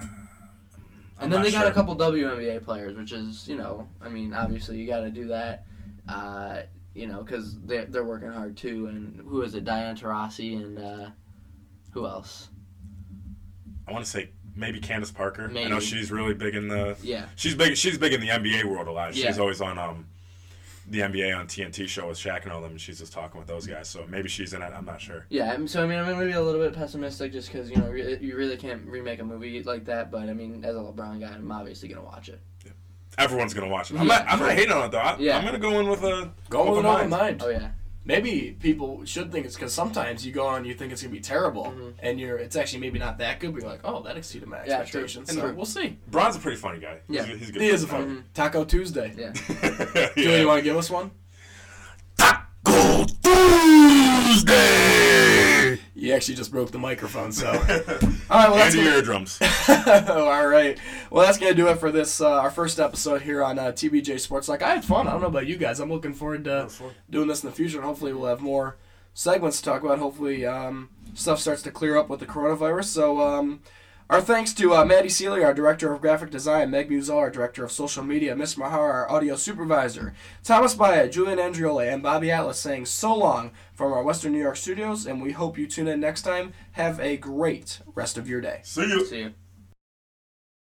I'm and then not they got sure. a couple WNBA players, which is you know, I mean, obviously you got to do that. Uh, you know, because they're, they're working hard too. And who is it? Diane Taurasi and uh, who else? I want to say maybe Candace Parker. I know she's really big in the. Yeah. She's big. She's big in the NBA world a lot. She's Yeah. always on um, the NBA on TNT show with Shaq and all them, and she's just talking with those guys. So maybe she's in it. I'm not sure. Yeah, so I mean, I'm maybe a little bit pessimistic just because you know you really can't remake a movie like that. But I mean, as a LeBron guy, I'm obviously gonna watch it. Everyone's gonna watch it. I'm Yeah. not. I'm not hating on it though. I, Yeah. I'm gonna go in with a Go with an open open mind. Oh yeah, Maybe people should think it's because sometimes you go on, you think it's gonna be terrible, Mhm. and you're it's actually maybe not that good, but you're like, oh, that exceeded my Yeah, true. expectations. And so we'll see. Bron's a pretty funny guy. Yeah. he's, he's a good. He is a guy. fun Taco Tuesday. yeah. Julie, you want to give us one? Taco Tuesday. You actually just broke the microphone, so. All right, well that's and your eardrums. all right. Well, that's gonna do it for this uh, our first episode here on uh, TBJ Sports. Like I had fun. I don't know about you guys. I'm looking forward to doing this in the future, and hopefully we'll have more segments to talk about. Hopefully, um, stuff starts to clear up with the coronavirus. So, um, our thanks to uh, Maddie Seeley, our director of graphic design, Meg Musal, our director of social media, Miss Mahar, our audio supervisor, Thomas Baya, Julian Andriola, and Bobby Atlas saying so long from our Western New York studios, and we hope you tune in next time. Have a great rest of your day. See you. See you.